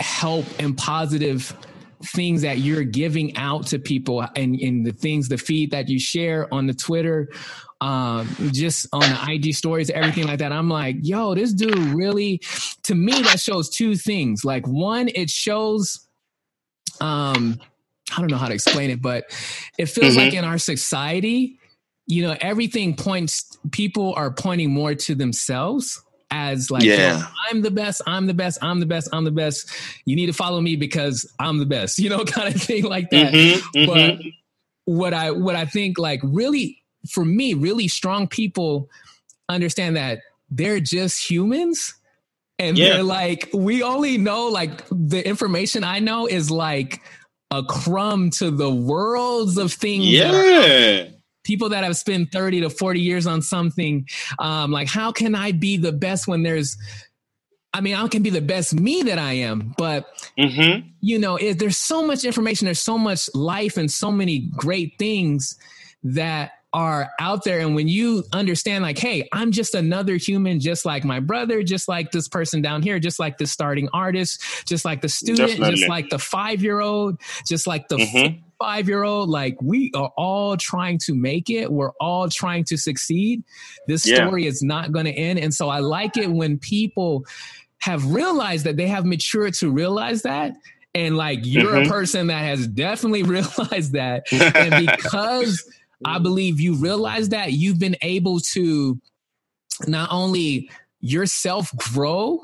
help and positive things that you're giving out to people and, and the things, the feed that you share on the Twitter, um, just on the IG stories, everything like that. I'm like, yo, this dude really, to me, that shows two things. Like one, it shows, um, I don't know how to explain it, but it feels mm-hmm. like in our society, you know, everything points, people are pointing more to themselves as like, yeah. I'm the best, I'm the best, I'm the best, I'm the best. You need to follow me because I'm the best, you know, kind of thing like that. Mm-hmm, but mm-hmm. what I what I think like really for me, really strong people understand that they're just humans. And yeah. they're like, we only know like the information I know is like a crumb to the worlds of things. Yeah people that have spent 30 to 40 years on something um, like how can i be the best when there's I mean, I can be the best me that I am, but mm-hmm. you know, it, there's so much information, there's so much life, and so many great things that are out there. And when you understand, like, hey, I'm just another human, just like my brother, just like this person down here, just like the starting artist, just like the student, Definitely. just like the five year old, just like the mm-hmm five year old, like we are all trying to make it. We're all trying to succeed. This yeah. story is not going to end. And so I like it when people have realized that they have matured to realize that. And like you're mm-hmm. a person that has definitely realized that. and because I believe you realize that, you've been able to not only yourself grow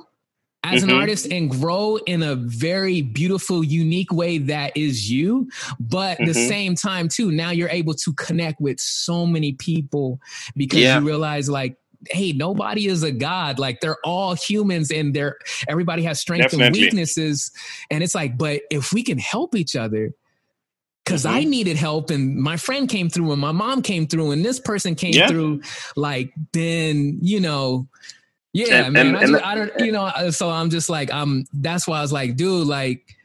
as mm-hmm. an artist and grow in a very beautiful, unique way that is you. But mm-hmm. the same time, too, now you're able to connect with so many people because yeah. you realize, like, hey, nobody is a god. Like they're all humans and they're everybody has strengths and weaknesses. And it's like, but if we can help each other, because mm-hmm. I needed help and my friend came through and my mom came through and this person came yeah. through, like then, you know, yeah, and, man. And, I, just, I don't, you know, uh, so I'm just like, um, that's why I was like, dude, like,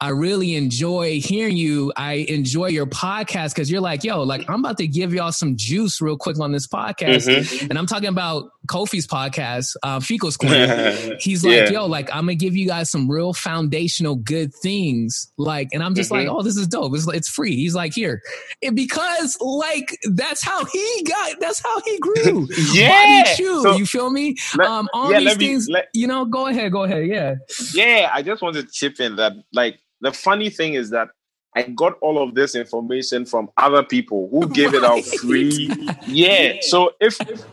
I really enjoy hearing you. I enjoy your podcast because you're like, yo, like I'm about to give y'all some juice real quick on this podcast. Mm-hmm. And I'm talking about Kofi's podcast, uh, Fecal's Corner. He's like, yeah. yo, like I'm gonna give you guys some real foundational good things. Like, and I'm just mm-hmm. like, oh, this is dope. It's, it's free. He's like, here. And because like that's how he got, that's how he grew. yeah. So, you feel me? Let, um, all yeah, these me, things, let, you know, go ahead, go ahead. Yeah. Yeah. I just wanted to chip in that like the funny thing is that I got all of this information from other people who gave right. it out free. yeah. So if if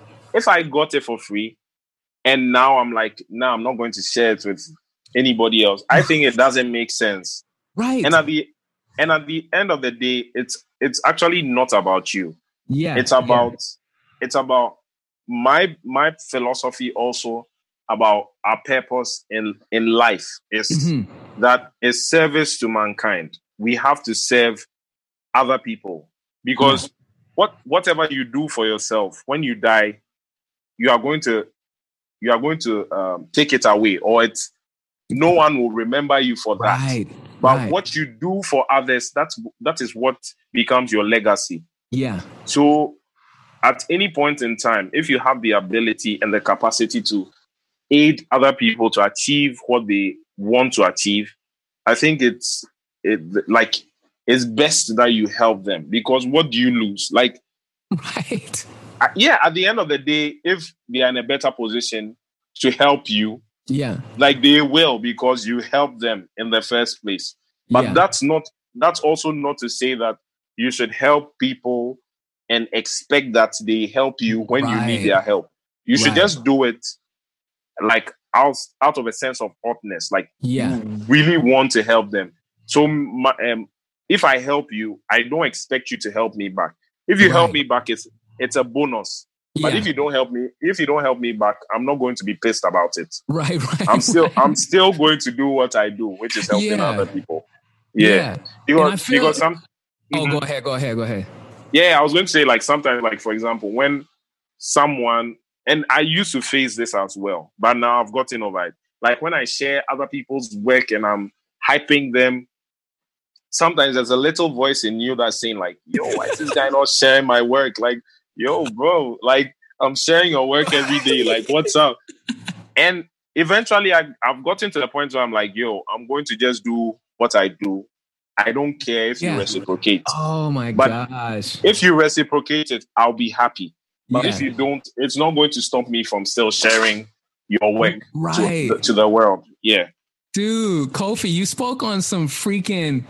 I got it for free and now I'm like, now I'm not going to share it with anybody else, I think it doesn't make sense. Right. And at the and at the end of the day, it's it's actually not about you. Yeah. It's about yeah. it's about my my philosophy also about our purpose in in life is mm-hmm. that is service to mankind. We have to serve other people because what whatever you do for yourself when you die you are going to you are going to um, take it away or it's no one will remember you for that Right. but right. what you do for others that's that is what becomes your legacy Yeah. so at any point in time if you have the ability and the capacity to aid other people to achieve what they want to achieve i think it's it, like it's best that you help them because what do you lose like Right. Yeah at the end of the day if they are in a better position to help you Yeah. like they will because you helped them in the first place but yeah. that's not that's also not to say that you should help people and expect that they help you when you need their help you should Right. just do it like out out of a sense of hotness like yeah. you really want to help them so my, um, if i help you i don't expect you to help me back if you help me back it's it's a bonus but yeah. if you don't help me if you don't help me back i'm not going to be pissed about it right. Right. i'm still right. i'm still going to do what i do which is helping Yeah. other people yeah, because, I feel- because some Oh, Mhm. go ahead. Go ahead. Go ahead. yeah i was going to say like sometimes like for example when someone and i used to face this as well but now i've gotten over it like when i share other people's work and i'm hyping them sometimes there's a little voice in you that's saying like yo why is this guy not sharing my work like yo bro like i'm sharing your work every day like what's up and eventually I, i've gotten to the point where i'm like yo i'm going to just do what i do i don't care if Yeah. you reciprocate Oh my But- gosh. if you reciprocate it, I'll be happy. But Yeah. if you don't, it's not going to stop me from still sharing your work Right. to, to the world. Yeah. Dude, Kofi, you spoke on some freaking.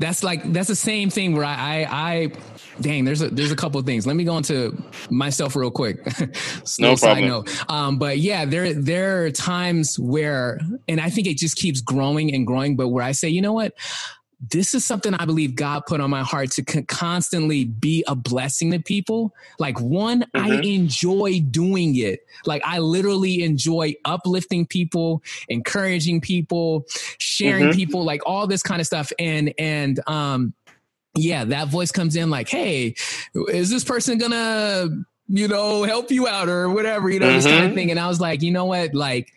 That's like that's the same thing where I I, I dang. There's a there's a couple of things. Let me go into myself real quick. No problem. Um, but yeah, there there are times where, and I think it just keeps growing and growing. But where I say, you know what, this is something I believe God put on my heart to con- constantly be a blessing to people. Like one, I Mhm. enjoy doing it. Like I literally enjoy uplifting people, encouraging people, sharing Mhm. people, like all this kind of stuff. And and um yeah, that voice comes in like, hey, is this person gonna, you know, help you out or whatever, you know, this kind of thing. And I was like, you know what? Like,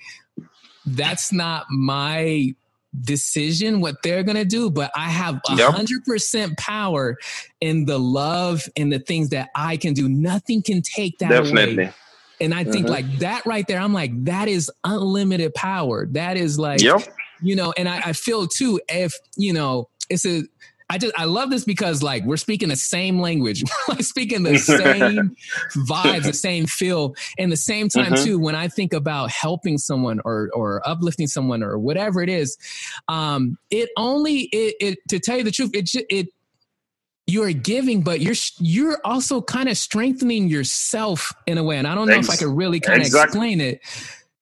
that's not my decision what they're gonna do, but I have a hundred percent power in the love and the things that I can do. Nothing can take that Definitely. away. And I think Mhm. like that right there, I'm like, that is unlimited power. That is like, Yep. you know, and I, I feel too, if, you know, it's a, I just, I love this because like we're speaking the same language, like speaking the same vibes, the same feel. And the same time Mhm. too, when I think about helping someone or, or uplifting someone or whatever it is, um, it only, it, it, to tell you the truth, it, it, you are giving, but you're you're also kind of strengthening yourself in a way. And I don't know if I Ex- could really kind of exactly. explain it.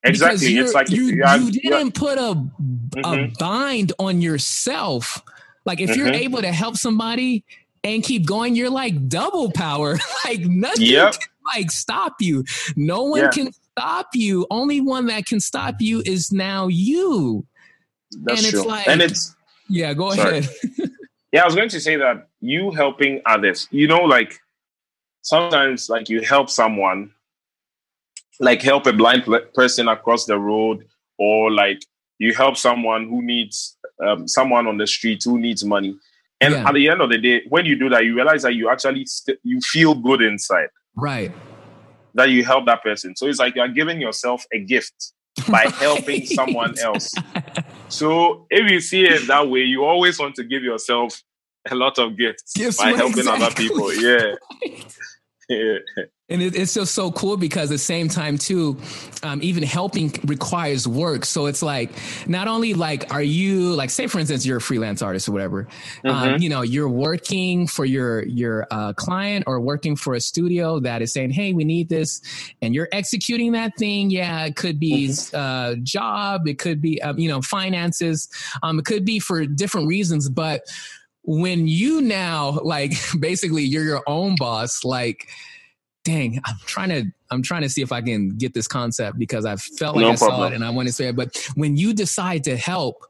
Exactly. It's like you you you, are- you you are- didn't put a a Mhm. bind on yourself. Like if you're Mhm. able to help somebody and keep going, you're like double power. like nothing Yep. can like stop you. No one Yeah. can stop you. Only one that can stop you is now you. That's and it's true. like- and it's Yeah, go Sorry. ahead. yeah, I was going to say that you helping others, you know, like sometimes like you help someone, like help a blind person across the road, or like you help someone who needs um, someone on the street who needs money. And Yeah. at the end of the day, when you do that, you realize that you actually st- you feel good inside right. that you help that person. So it's like you are giving yourself a gift by helping someone else. So if you see it that way, you always want to give yourself a lot of gifts, Gifts, by right, helping other people. Yeah. yeah. And it, it's just so cool because at the same time too, um, even helping requires work. So it's like not only like are you like say for instance you're a freelance artist or whatever, um, Mhm. you know you're working for your your uh, client or working for a studio that is saying hey we need this, and you're executing that thing. Yeah, it could be uh, job, it could be um, you know finances, um, it could be for different reasons, but when you now like basically you're your own boss like dang i'm trying to i'm trying to see if i can get this concept because i felt like No i saw it and i want to say it but when you decide to help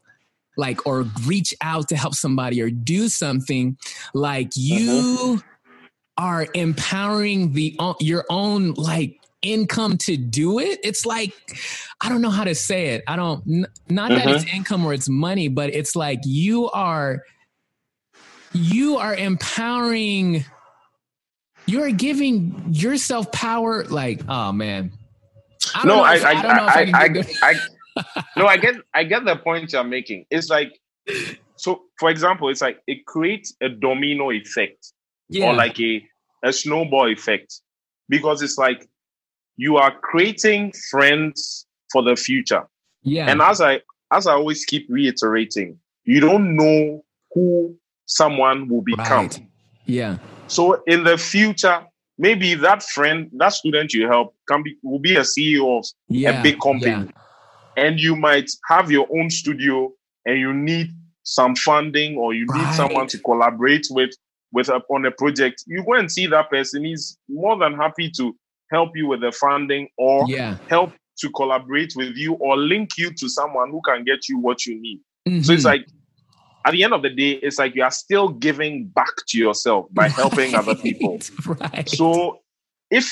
like or reach out to help somebody or do something like you mm-hmm. are empowering the your own like income to do it it's like i don't know how to say it i don't not that mm-hmm. it's income or it's money but it's like you are you are empowering you're giving yourself power like oh man. I no I I, I, I, I, I no i get i get the point you're making. It's like so for example it's like it creates a domino effect yeah. or like a a snowball effect because it's like you are creating friends for the future. Yeah. And as i as i always keep reiterating you don't know who someone will become. Right. yeah so in the future, maybe that friend, that student you help can be will be a CEO of yeah, a big company. Yeah. And you might have your own studio and you need some funding or you need someone to collaborate with with a, on a project. You go and see that person. He's more than happy to help you with the funding or yeah. help to collaborate with you or link you to someone who can get you what you need. Mm-hmm. So it's mm-hmm. like at the end of the day, it's like you are still giving back to yourself by helping other people. Right. So if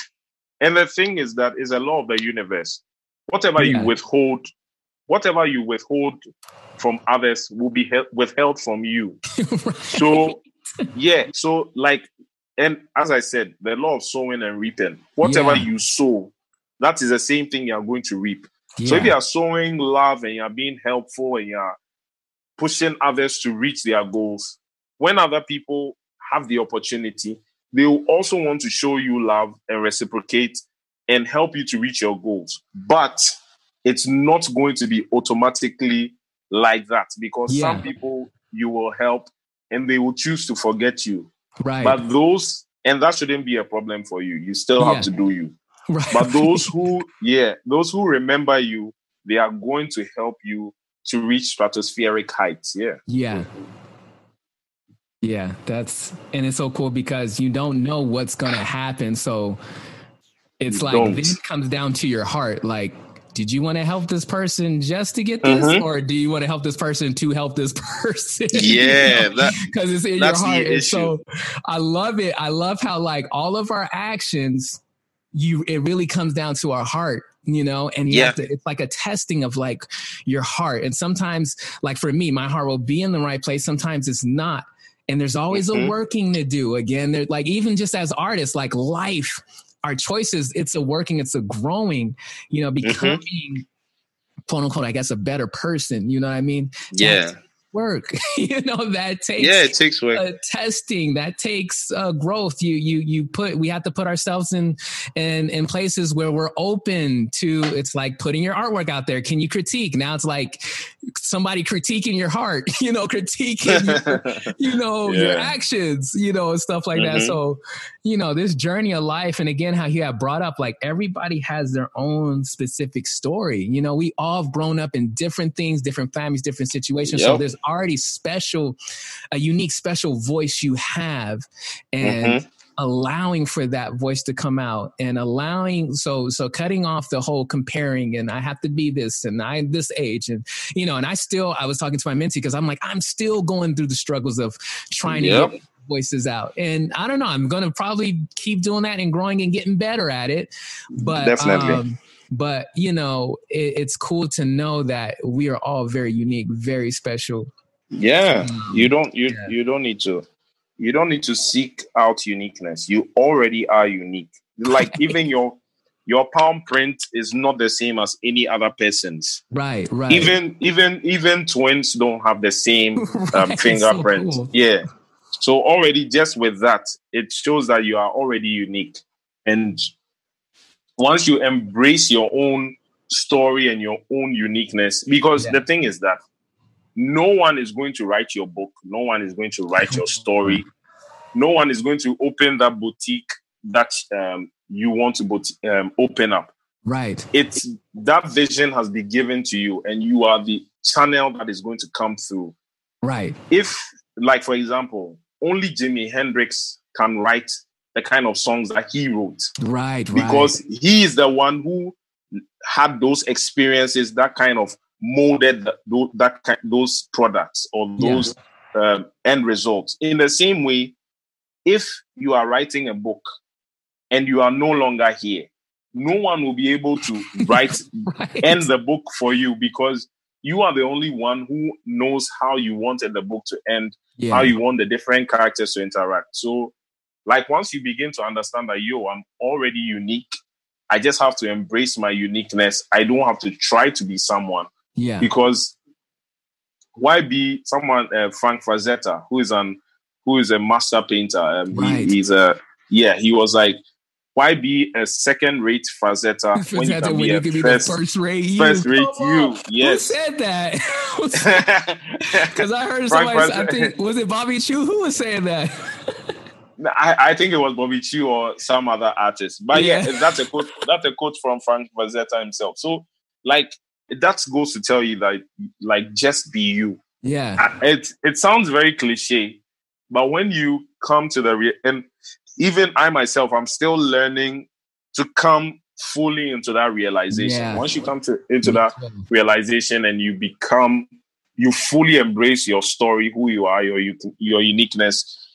and the thing is that is a law of the universe. Whatever yeah. you withhold, whatever you withhold from others will be held, withheld from you. right. So yeah, so like and as I said, the law of sowing and reaping. Whatever yeah. you sow, that is the same thing you are going to reap. Yeah. So if you are sowing love and you are being helpful and you are pushing others to reach their goals. When other people have the opportunity, they will also want to show you love and reciprocate and help you to reach your goals. But it's not going to be automatically like that because yeah. some people you will help and they will choose to forget you. Right. But those, and that shouldn't be a problem for you. You still have yeah. to do you. Right. But those who, yeah, those who remember you, they are going to help you to reach stratospheric heights. Yeah. Yeah. Yeah, that's and it's so cool because you don't know what's gonna happen. So it's you like don't. then it comes down to your heart. Like, did you want to help this person just to get this, mm-hmm. or do you want to help this person to help this person? Yeah, because it's in your heart. And so I love it. I love how like all of our actions, you it really comes down to our heart you know and you yeah. to, it's like a testing of like your heart and sometimes like for me my heart will be in the right place sometimes it's not and there's always mm-hmm. a working to do again there like even just as artists like life our choices it's a working it's a growing you know mm-hmm. becoming mm-hmm. quote unquote i guess a better person you know what i mean yeah That's, work. You know that takes yeah it takes work. uh, testing that takes uh, growth. You you you put we have to put ourselves in in in places where we're open to it's like putting your artwork out there. Can you critique? Now it's like somebody critiquing your heart you know critiquing your, you know yeah. your actions you know stuff like mm-hmm. that so you know this journey of life and again how you have brought up like everybody has their own specific story. You know we all have grown up in different things different families different situations. Yep. so there's already special, a unique, special voice you have, and mm-hmm. allowing for that voice to come out and allowing so so cutting off the whole comparing and I have to be this and I'm this age and you know and I still I was talking to my mentee because I'm like I'm still going through the struggles of trying yep. to get voices out. And I don't know, I'm to probably keep doing that and growing and getting better at it. But definitely. Um, but you know, it, it's cool to know that we are all very unique, very special, yeah, um, you don't you yeah. you don't need to you don't need to seek out uniqueness. You already are unique. Like even your your palm print is not the same as any other person's. Right, right. Even even even twins don't have the same um, fingerprint. So cool. Yeah. So already just with that, it shows that you are already unique. And once you embrace your own story and your own uniqueness, because yeah. the thing is that no one is going to write your book. No one is going to write your story. No one is going to open that boutique that um, you want to boutique, um, open up. Right. It's that vision has been given to you, and you are the channel that is going to come through. Right. If, like, for example, only Jimi Hendrix can write the kind of songs that he wrote. Right. Because right. he is the one who had those experiences, that kind of molded that, that those products or those yeah. um, end results. In the same way, if you are writing a book and you are no longer here, no one will be able to write right. end the book for you because you are the only one who knows how you wanted the book to end, yeah. how you want the different characters to interact. So, like once you begin to understand that yo, I'm already unique, I just have to embrace my uniqueness. I don't have to try to be someone. Yeah. Because why be someone uh, Frank Frazetta, who is an who is a master painter? Um, right. he, he's a yeah. He was like why be a second rate Frazetta when you can be a first, first rate you? First rate you. Yes. Who said that? Because I heard somebody, I think, was it Bobby Chiu Who was saying that? I, I, think it was Bobby Chiu or some other artist. But yeah. yeah, that's a quote. That's a quote from Frank Frazetta himself. So, like, that goes to tell you that, like, just be you. Yeah. It it sounds very cliche, but when you come to the re- and even I myself, I'm still learning to come fully into that realization. Yeah. Once you come to into that realization and you become, you fully embrace your story, who you are, your your uniqueness.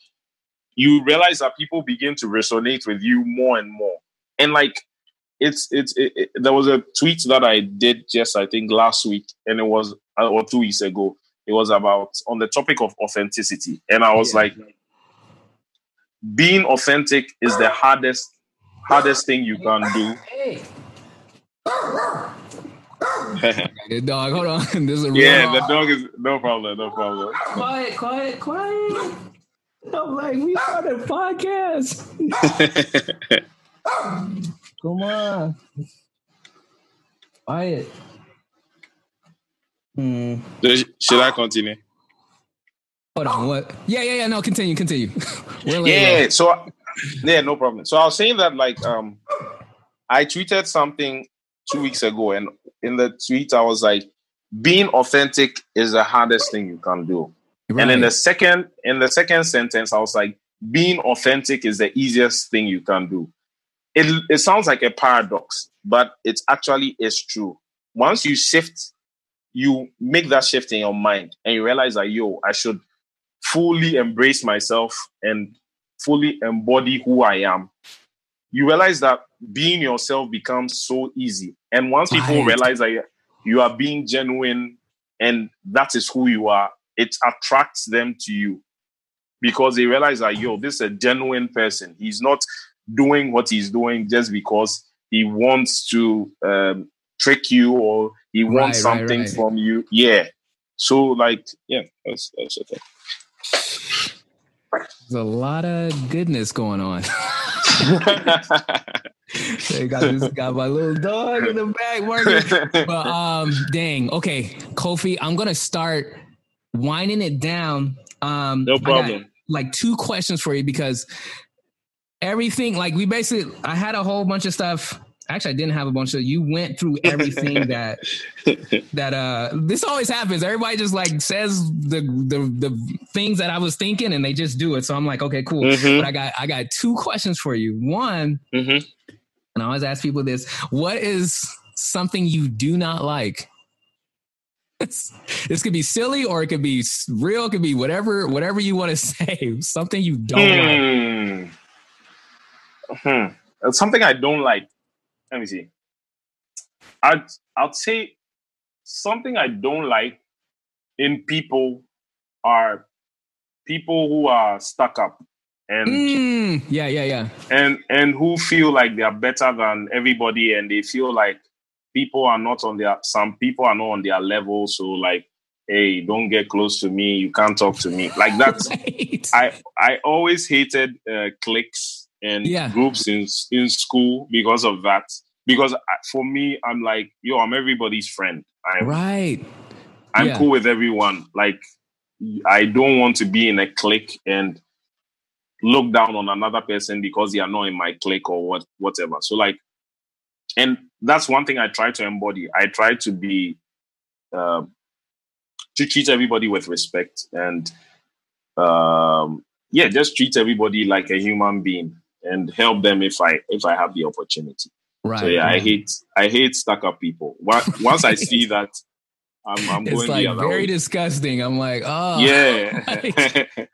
You realize that people begin to resonate with you more and more, and like it's it's it, it, there was a tweet that I did just I think last week, and it was uh, or two weeks ago. It was about on the topic of authenticity, and I was yeah. like, being authentic is the hardest hardest thing you can do. Hey. the dog, hold on. This is yeah, the dog is no problem, no problem. Quiet, quiet, quiet. I'm like, we started a podcast. Come on. Quiet. Hmm. Should I continue? Hold on, what? Yeah, yeah, yeah. No, continue, continue. yeah, so yeah, no problem. So I was saying that like um I tweeted something two weeks ago, and in the tweet I was like, being authentic is the hardest thing you can do. Right. And in the second in the second sentence, I was like, being authentic is the easiest thing you can do. It it sounds like a paradox, but it actually is true. Once you shift, you make that shift in your mind and you realize that yo, I should fully embrace myself and fully embody who I am, you realize that being yourself becomes so easy. And once people right. realize that you are being genuine and that is who you are, it attracts them to you because they realize that, yo, this is a genuine person. He's not doing what he's doing just because he wants to um, trick you or he wants right, something right, from you. Yeah. So, like, yeah, that's, that's okay. There's a lot of goodness going on. they got this got my little dog in the back working. But um, dang, okay, Kofi, I'm gonna start winding it down. Um, no problem. like two questions for you because everything, like we basically, I had a whole bunch of stuff actually I didn't have a bunch of you went through everything that that uh this always happens. Everybody just like says the the the things that I was thinking and they just do it. So I'm like, okay, cool. Mm-hmm. But I got I got two questions for you. One, mm-hmm. and I always ask people this: What is something you do not like? This could be silly or it could be real. It could be whatever whatever you want to say. Something you don't like. Hmm. hmm. Something I don't like let me see. I'd I'd say something I don't like in people are people who are stuck up and mm, yeah yeah yeah and and who feel like they are better than everybody and they feel like people are not on their some people are not on their level so like hey don't get close to me you can't talk to me like that right. i i always hated uh, cliques and yeah. groups in in school because of that because for me, I'm like, yo, I'm everybody's friend. I'm, right. I'm yeah. cool with everyone. Like, I don't want to be in a clique and look down on another person because they are not in my clique or what, whatever. So, like, and that's one thing I try to embody. I try to be, uh, to treat everybody with respect and, um, yeah, just treat everybody like a human being and help them if I if I have the opportunity. Right. So yeah, I hate I hate stuck up people. Once I see that, I'm, I'm it's like very way. disgusting. I'm like, oh yeah. Like,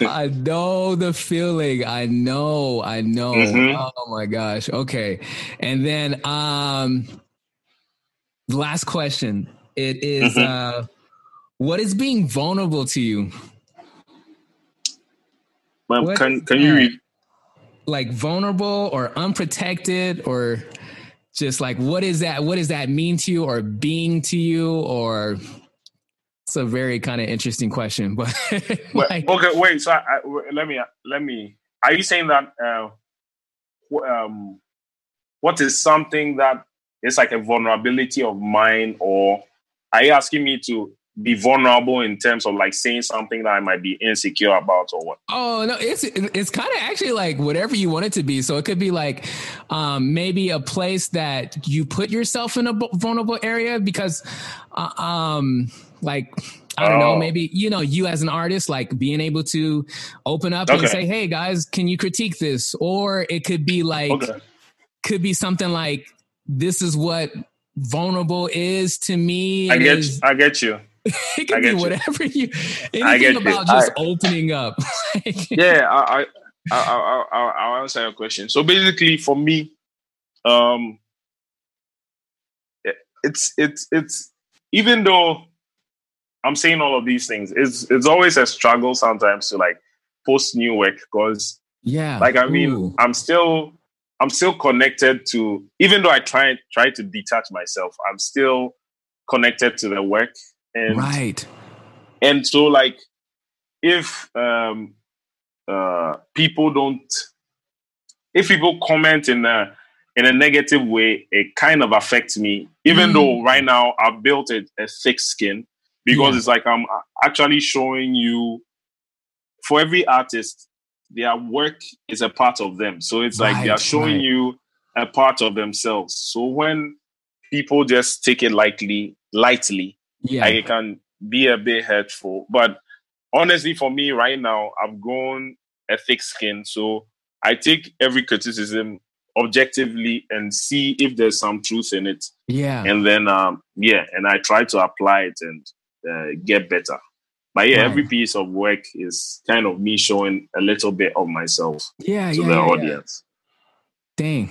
I know the feeling. I know. I know. Mm-hmm. Oh my gosh. Okay. And then um last question. It is, mm-hmm. uh what is being vulnerable to you? Can can you read? Like vulnerable or unprotected or just like what is that what does that mean to you or being to you? Or it's a very kind of interesting question but like, okay wait so I, I, let me let me are you saying that uh, um, what is something that is like a vulnerability of mine or are you asking me to be vulnerable in terms of like saying something that I might be insecure about or what? Oh no, it's it's kind of actually like whatever you want it to be. So it could be like um, maybe a place that you put yourself in a vulnerable area because, uh, um, like I don't oh. know, maybe you know you as an artist, like being able to open up okay. and say, "Hey guys, can you critique this?" Or it could be like, okay. could be something like, "This is what." vulnerable is to me i get is, I get you it can be whatever you, you anything about you. just I, opening up. yeah, I, I, I, I, I'll answer your question. So basically, for me, um, it's it's it's even though I'm saying all of these things, it's it's always a struggle sometimes to like post new work because yeah, like I mean, Ooh. I'm still I'm still connected to even though I try try to detach myself, I'm still connected to the work and right. And so like if um uh people don't if people comment in a in a negative way, it kind of affects me. Even mm. though right now I've built a, a thick skin because yeah. it's like I'm actually showing you for every artist, their work is a part of them. So it's right, like they are showing right. you a part of themselves. So when people just take it lightly, lightly, yeah. Like it can be a bit hurtful. But honestly, for me right now, I've grown a thick skin. So I take every criticism objectively and see if there's some truth in it. Yeah. And then, um, yeah, and I try to apply it and uh, get better. But yeah, right. every piece of work is kind of me showing a little bit of myself yeah, to yeah, the yeah, audience. Dang.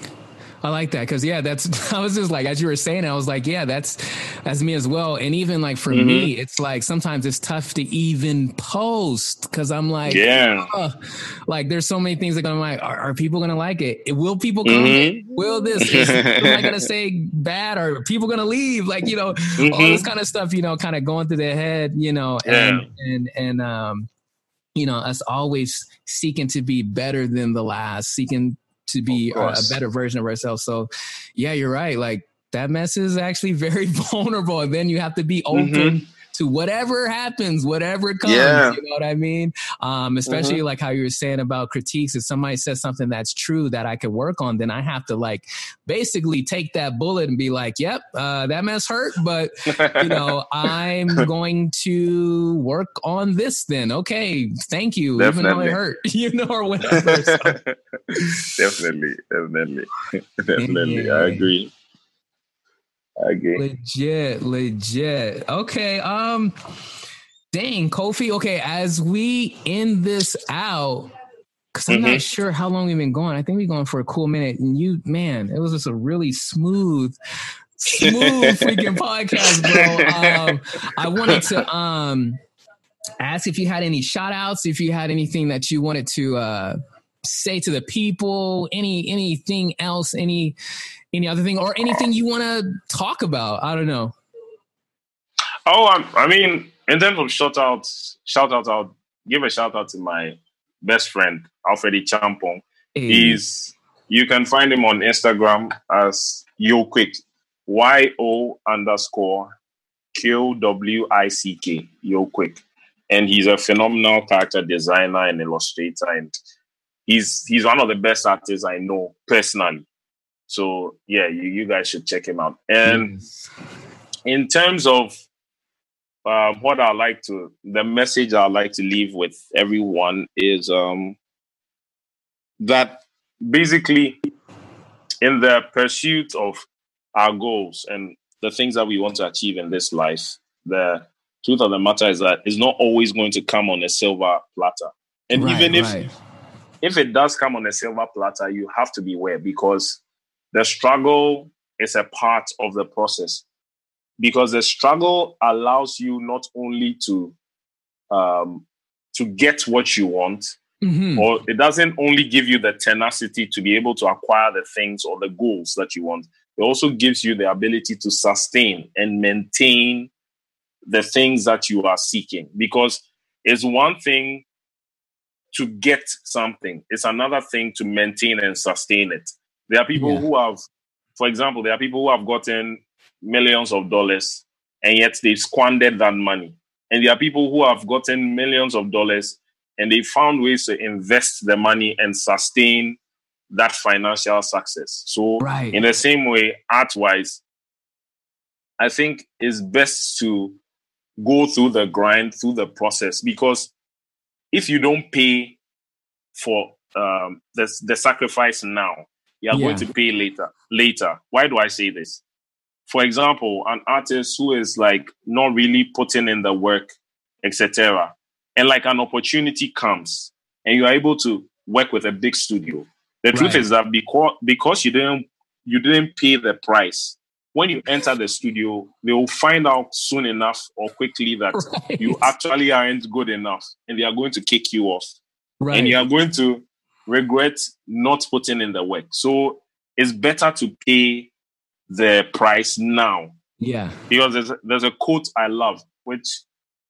I like that because yeah, that's I was just like as you were saying, I was like, yeah, that's that's me as well. And even like for mm-hmm. me, it's like sometimes it's tough to even post because I'm like, yeah, oh, like there's so many things that I'm like, are, are people gonna like it? Will people come? Mm-hmm. Will this? Is, am I gonna say bad? Or are people gonna leave? Like you know, mm-hmm. all this kind of stuff, you know, kind of going through their head, you know, and yeah. and and um you know, us always seeking to be better than the last, seeking to be a, a better version of ourselves. So, yeah, you're right. Like that mess is actually very vulnerable, and then you have to be open. Mm-hmm to whatever happens, whatever comes. Yeah. You know what I mean? Um, especially mm-hmm. like how you were saying about critiques. If somebody says something that's true that I could work on, then I have to like basically take that bullet and be like, "Yep, uh, that mess hurt, but you know, I'm going to work on this." Then, okay, thank you, definitely. even though it hurt, you know, or whatever. So. definitely, definitely, definitely, yeah. I agree. Legit, legit. Okay. Um, dang, Kofi. Okay, as we end this out, because I'm mm-hmm. not sure how long we've been going. I think we've gone for a cool minute. And you, man, it was just a really smooth, smooth freaking podcast, bro. Um, I wanted to um ask if you had any shout outs, if you had anything that you wanted to uh say to the people, any anything else, any any other thing or anything you want to talk about? I don't know. Oh, I, I mean, in terms of shout outs, shout out, I'll give a shout out to my best friend, Alfredi Champong. Hey. He's, you can find him on Instagram as Yo Quick, Y O underscore Q W I C K, Yo Quick. And he's a phenomenal character designer and illustrator. And he's he's one of the best artists I know personally. So yeah, you, you guys should check him out. And yes. in terms of uh, what I like to, the message I like to leave with everyone is um, that basically, in the pursuit of our goals, and the things that we want to achieve in this life, the truth of the matter is that it's not always going to come on a silver platter. And right, even if right. if it does come on a silver platter, you have to be aware because the struggle is a part of the process. Because the struggle allows you not only to um, to get what you want, mm-hmm. or it doesn't only give you the tenacity to be able to acquire the things or the goals that you want. It also gives you the ability to sustain and maintain the things that you are seeking. Because it's one thing to get something, it's another thing to maintain and sustain it. There are people yeah. who have, for example, there are people who have gotten millions of dollars and yet they've squandered that money. And there are people who have gotten millions of dollars and they found ways to invest the money and sustain that financial success. So, right. in the same way, art wise, I think it's best to go through the grind, through the process, because if you don't pay for um, the, the sacrifice now, you are yeah. going to pay later. Later. Why do I say this? For example, an artist who is like not really putting in the work, etc., and like an opportunity comes, and you are able to work with a big studio. The right. truth is that because because you didn't you didn't pay the price, when you enter the studio, they will find out soon enough or quickly that right. you actually aren't good enough, and they are going to kick you off, right. and you are going to regret not putting in the work. So it's better to pay the price now. Yeah. Because there's a, there's a quote I love, which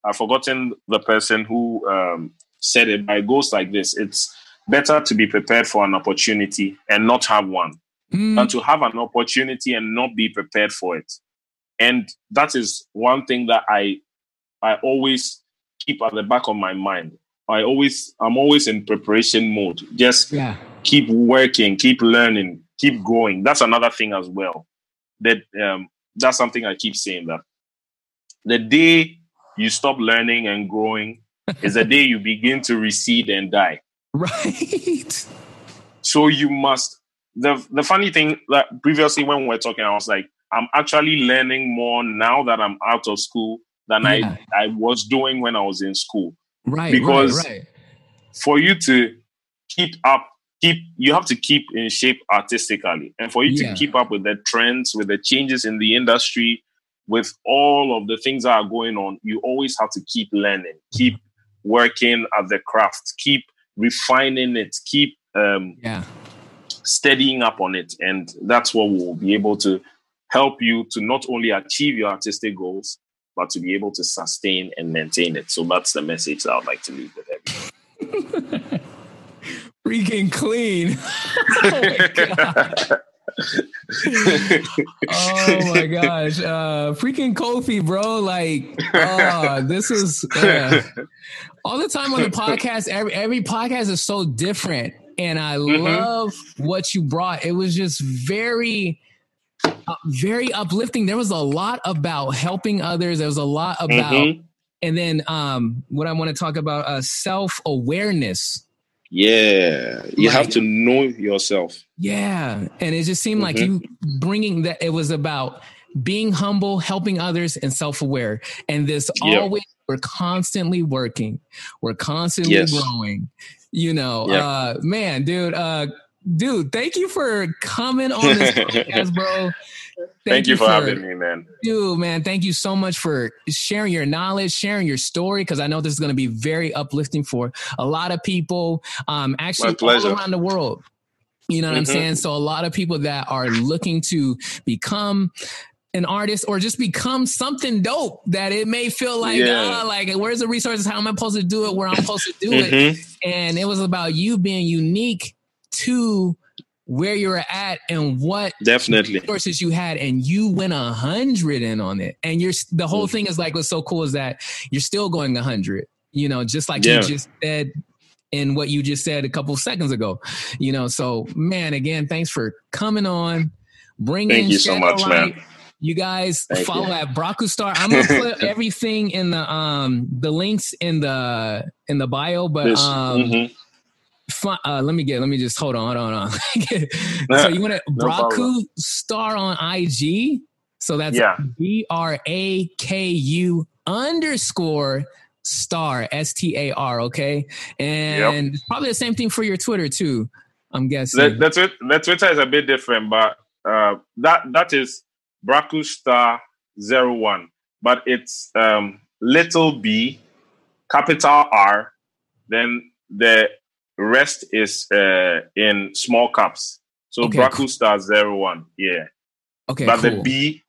I've forgotten the person who um, said it, but it goes like this It's better to be prepared for an opportunity and not have one mm. than to have an opportunity and not be prepared for it. And that is one thing that I I always keep at the back of my mind. I always I'm always in preparation mode. Just yeah. keep working, keep learning, keep going. That's another thing as well. That um, that's something I keep saying that the day you stop learning and growing is the day you begin to recede and die. Right. So you must the the funny thing that previously when we were talking, I was like, I'm actually learning more now that I'm out of school than yeah. I, I was doing when I was in school. Right. Because right, right. for you to keep up, keep you have to keep in shape artistically. And for you yeah. to keep up with the trends, with the changes in the industry, with all of the things that are going on, you always have to keep learning, keep working at the craft, keep refining it, keep um, yeah. steadying up on it. And that's what will be able to help you to not only achieve your artistic goals, but to be able to sustain and maintain it. So that's the message that I'd like to leave with everyone. Freaking clean. oh my God. oh my gosh. Uh freaking Kofi, bro. Like, oh, this is uh, all the time on the podcast. Every every podcast is so different. And I mm-hmm. love what you brought. It was just very uh, very uplifting. There was a lot about helping others. There was a lot about mm-hmm. and then um what I want to talk about uh self-awareness yeah, you like, have to know yourself. Yeah, and it just seemed mm-hmm. like you bringing that. It was about being humble, helping others, and self-aware. And this yep. always we're constantly working, we're constantly yes. growing. You know, yep. uh, man, dude, uh, dude, thank you for coming on this podcast, bro. Thank, thank you, for, for having me, man. Dude, man, thank you so much for sharing your knowledge, sharing your story, because I know this is going to be very uplifting for a lot of people, um, actually all around the world. You know what mm-hmm. I'm saying? So a lot of people that are looking to become an artist or just become something dope that it may feel like, yeah. uh, like where's the resources? How am I supposed to do it? Where I'm supposed to do mm-hmm. it? And it was about you being unique to where you're at and what definitely resources you had and you went a hundred in on it and you're the whole mm. thing is like what's so cool is that you're still going a hundred you know just like yeah. you just said in what you just said a couple seconds ago you know so man again thanks for coming on bringing thank you so much light. man you guys Thank follow you. at Braku Star. I'm gonna put everything in the um the links in the in the bio, but um mm-hmm uh, let me get. Let me just hold on. Hold on. Hold on. so you want to no Braku Star on IG? So that's B R A K U underscore star S T A R. Okay, and yep. probably the same thing for your Twitter too. I'm guessing. That's it. The Twitter is a bit different, but uh, that that is Braku Star zero one, but it's um, little b, capital R, then the rest is uh, in small caps. So okay, Braku cool. Star zero one, yeah. Okay, but cool. the B,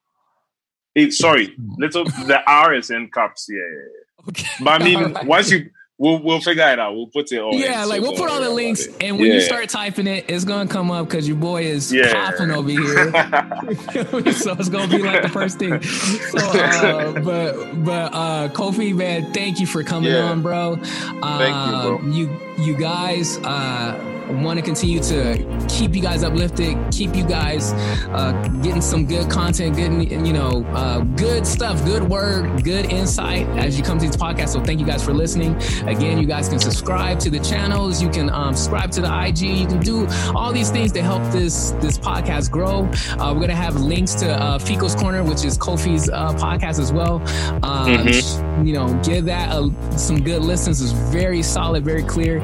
it, sorry, little the R is in caps, yeah. yeah, yeah. Okay. But I mean, right. once you We'll we'll figure it out. We'll put it all. Yeah, like we'll put all the links, and when yeah. you start typing it, it's gonna come up because your boy is yeah. coughing over here. so it's gonna be like the first thing. So, uh, but but uh, Kofi, man, thank you for coming yeah. on, bro. Uh, thank you, bro. You you guys. Uh, want to continue to keep you guys uplifted, keep you guys uh, getting some good content, good you know, uh, good stuff, good word, good insight as you come to this podcast. So thank you guys for listening. Again, you guys can subscribe to the channels, you can um, subscribe to the IG, you can do all these things to help this this podcast grow. Uh, we're gonna have links to uh, Fico's Corner, which is Kofi's uh, podcast as well. Uh, mm-hmm. You know, give that a, some good listens. It's very solid, very clear,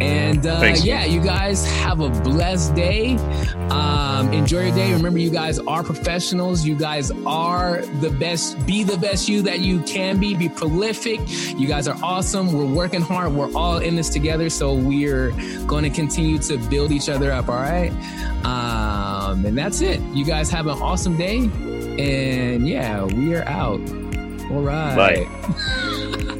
and uh, yeah, you guys have a blessed day. Um, enjoy your day. Remember, you guys are professionals. You guys are the best. Be the best you that you can be. Be prolific. You guys are awesome. We're working hard. We're all in this together. So we're going to continue to build each other up. All right. Um, and that's it. You guys have an awesome day. And yeah, we are out. All right. Bye.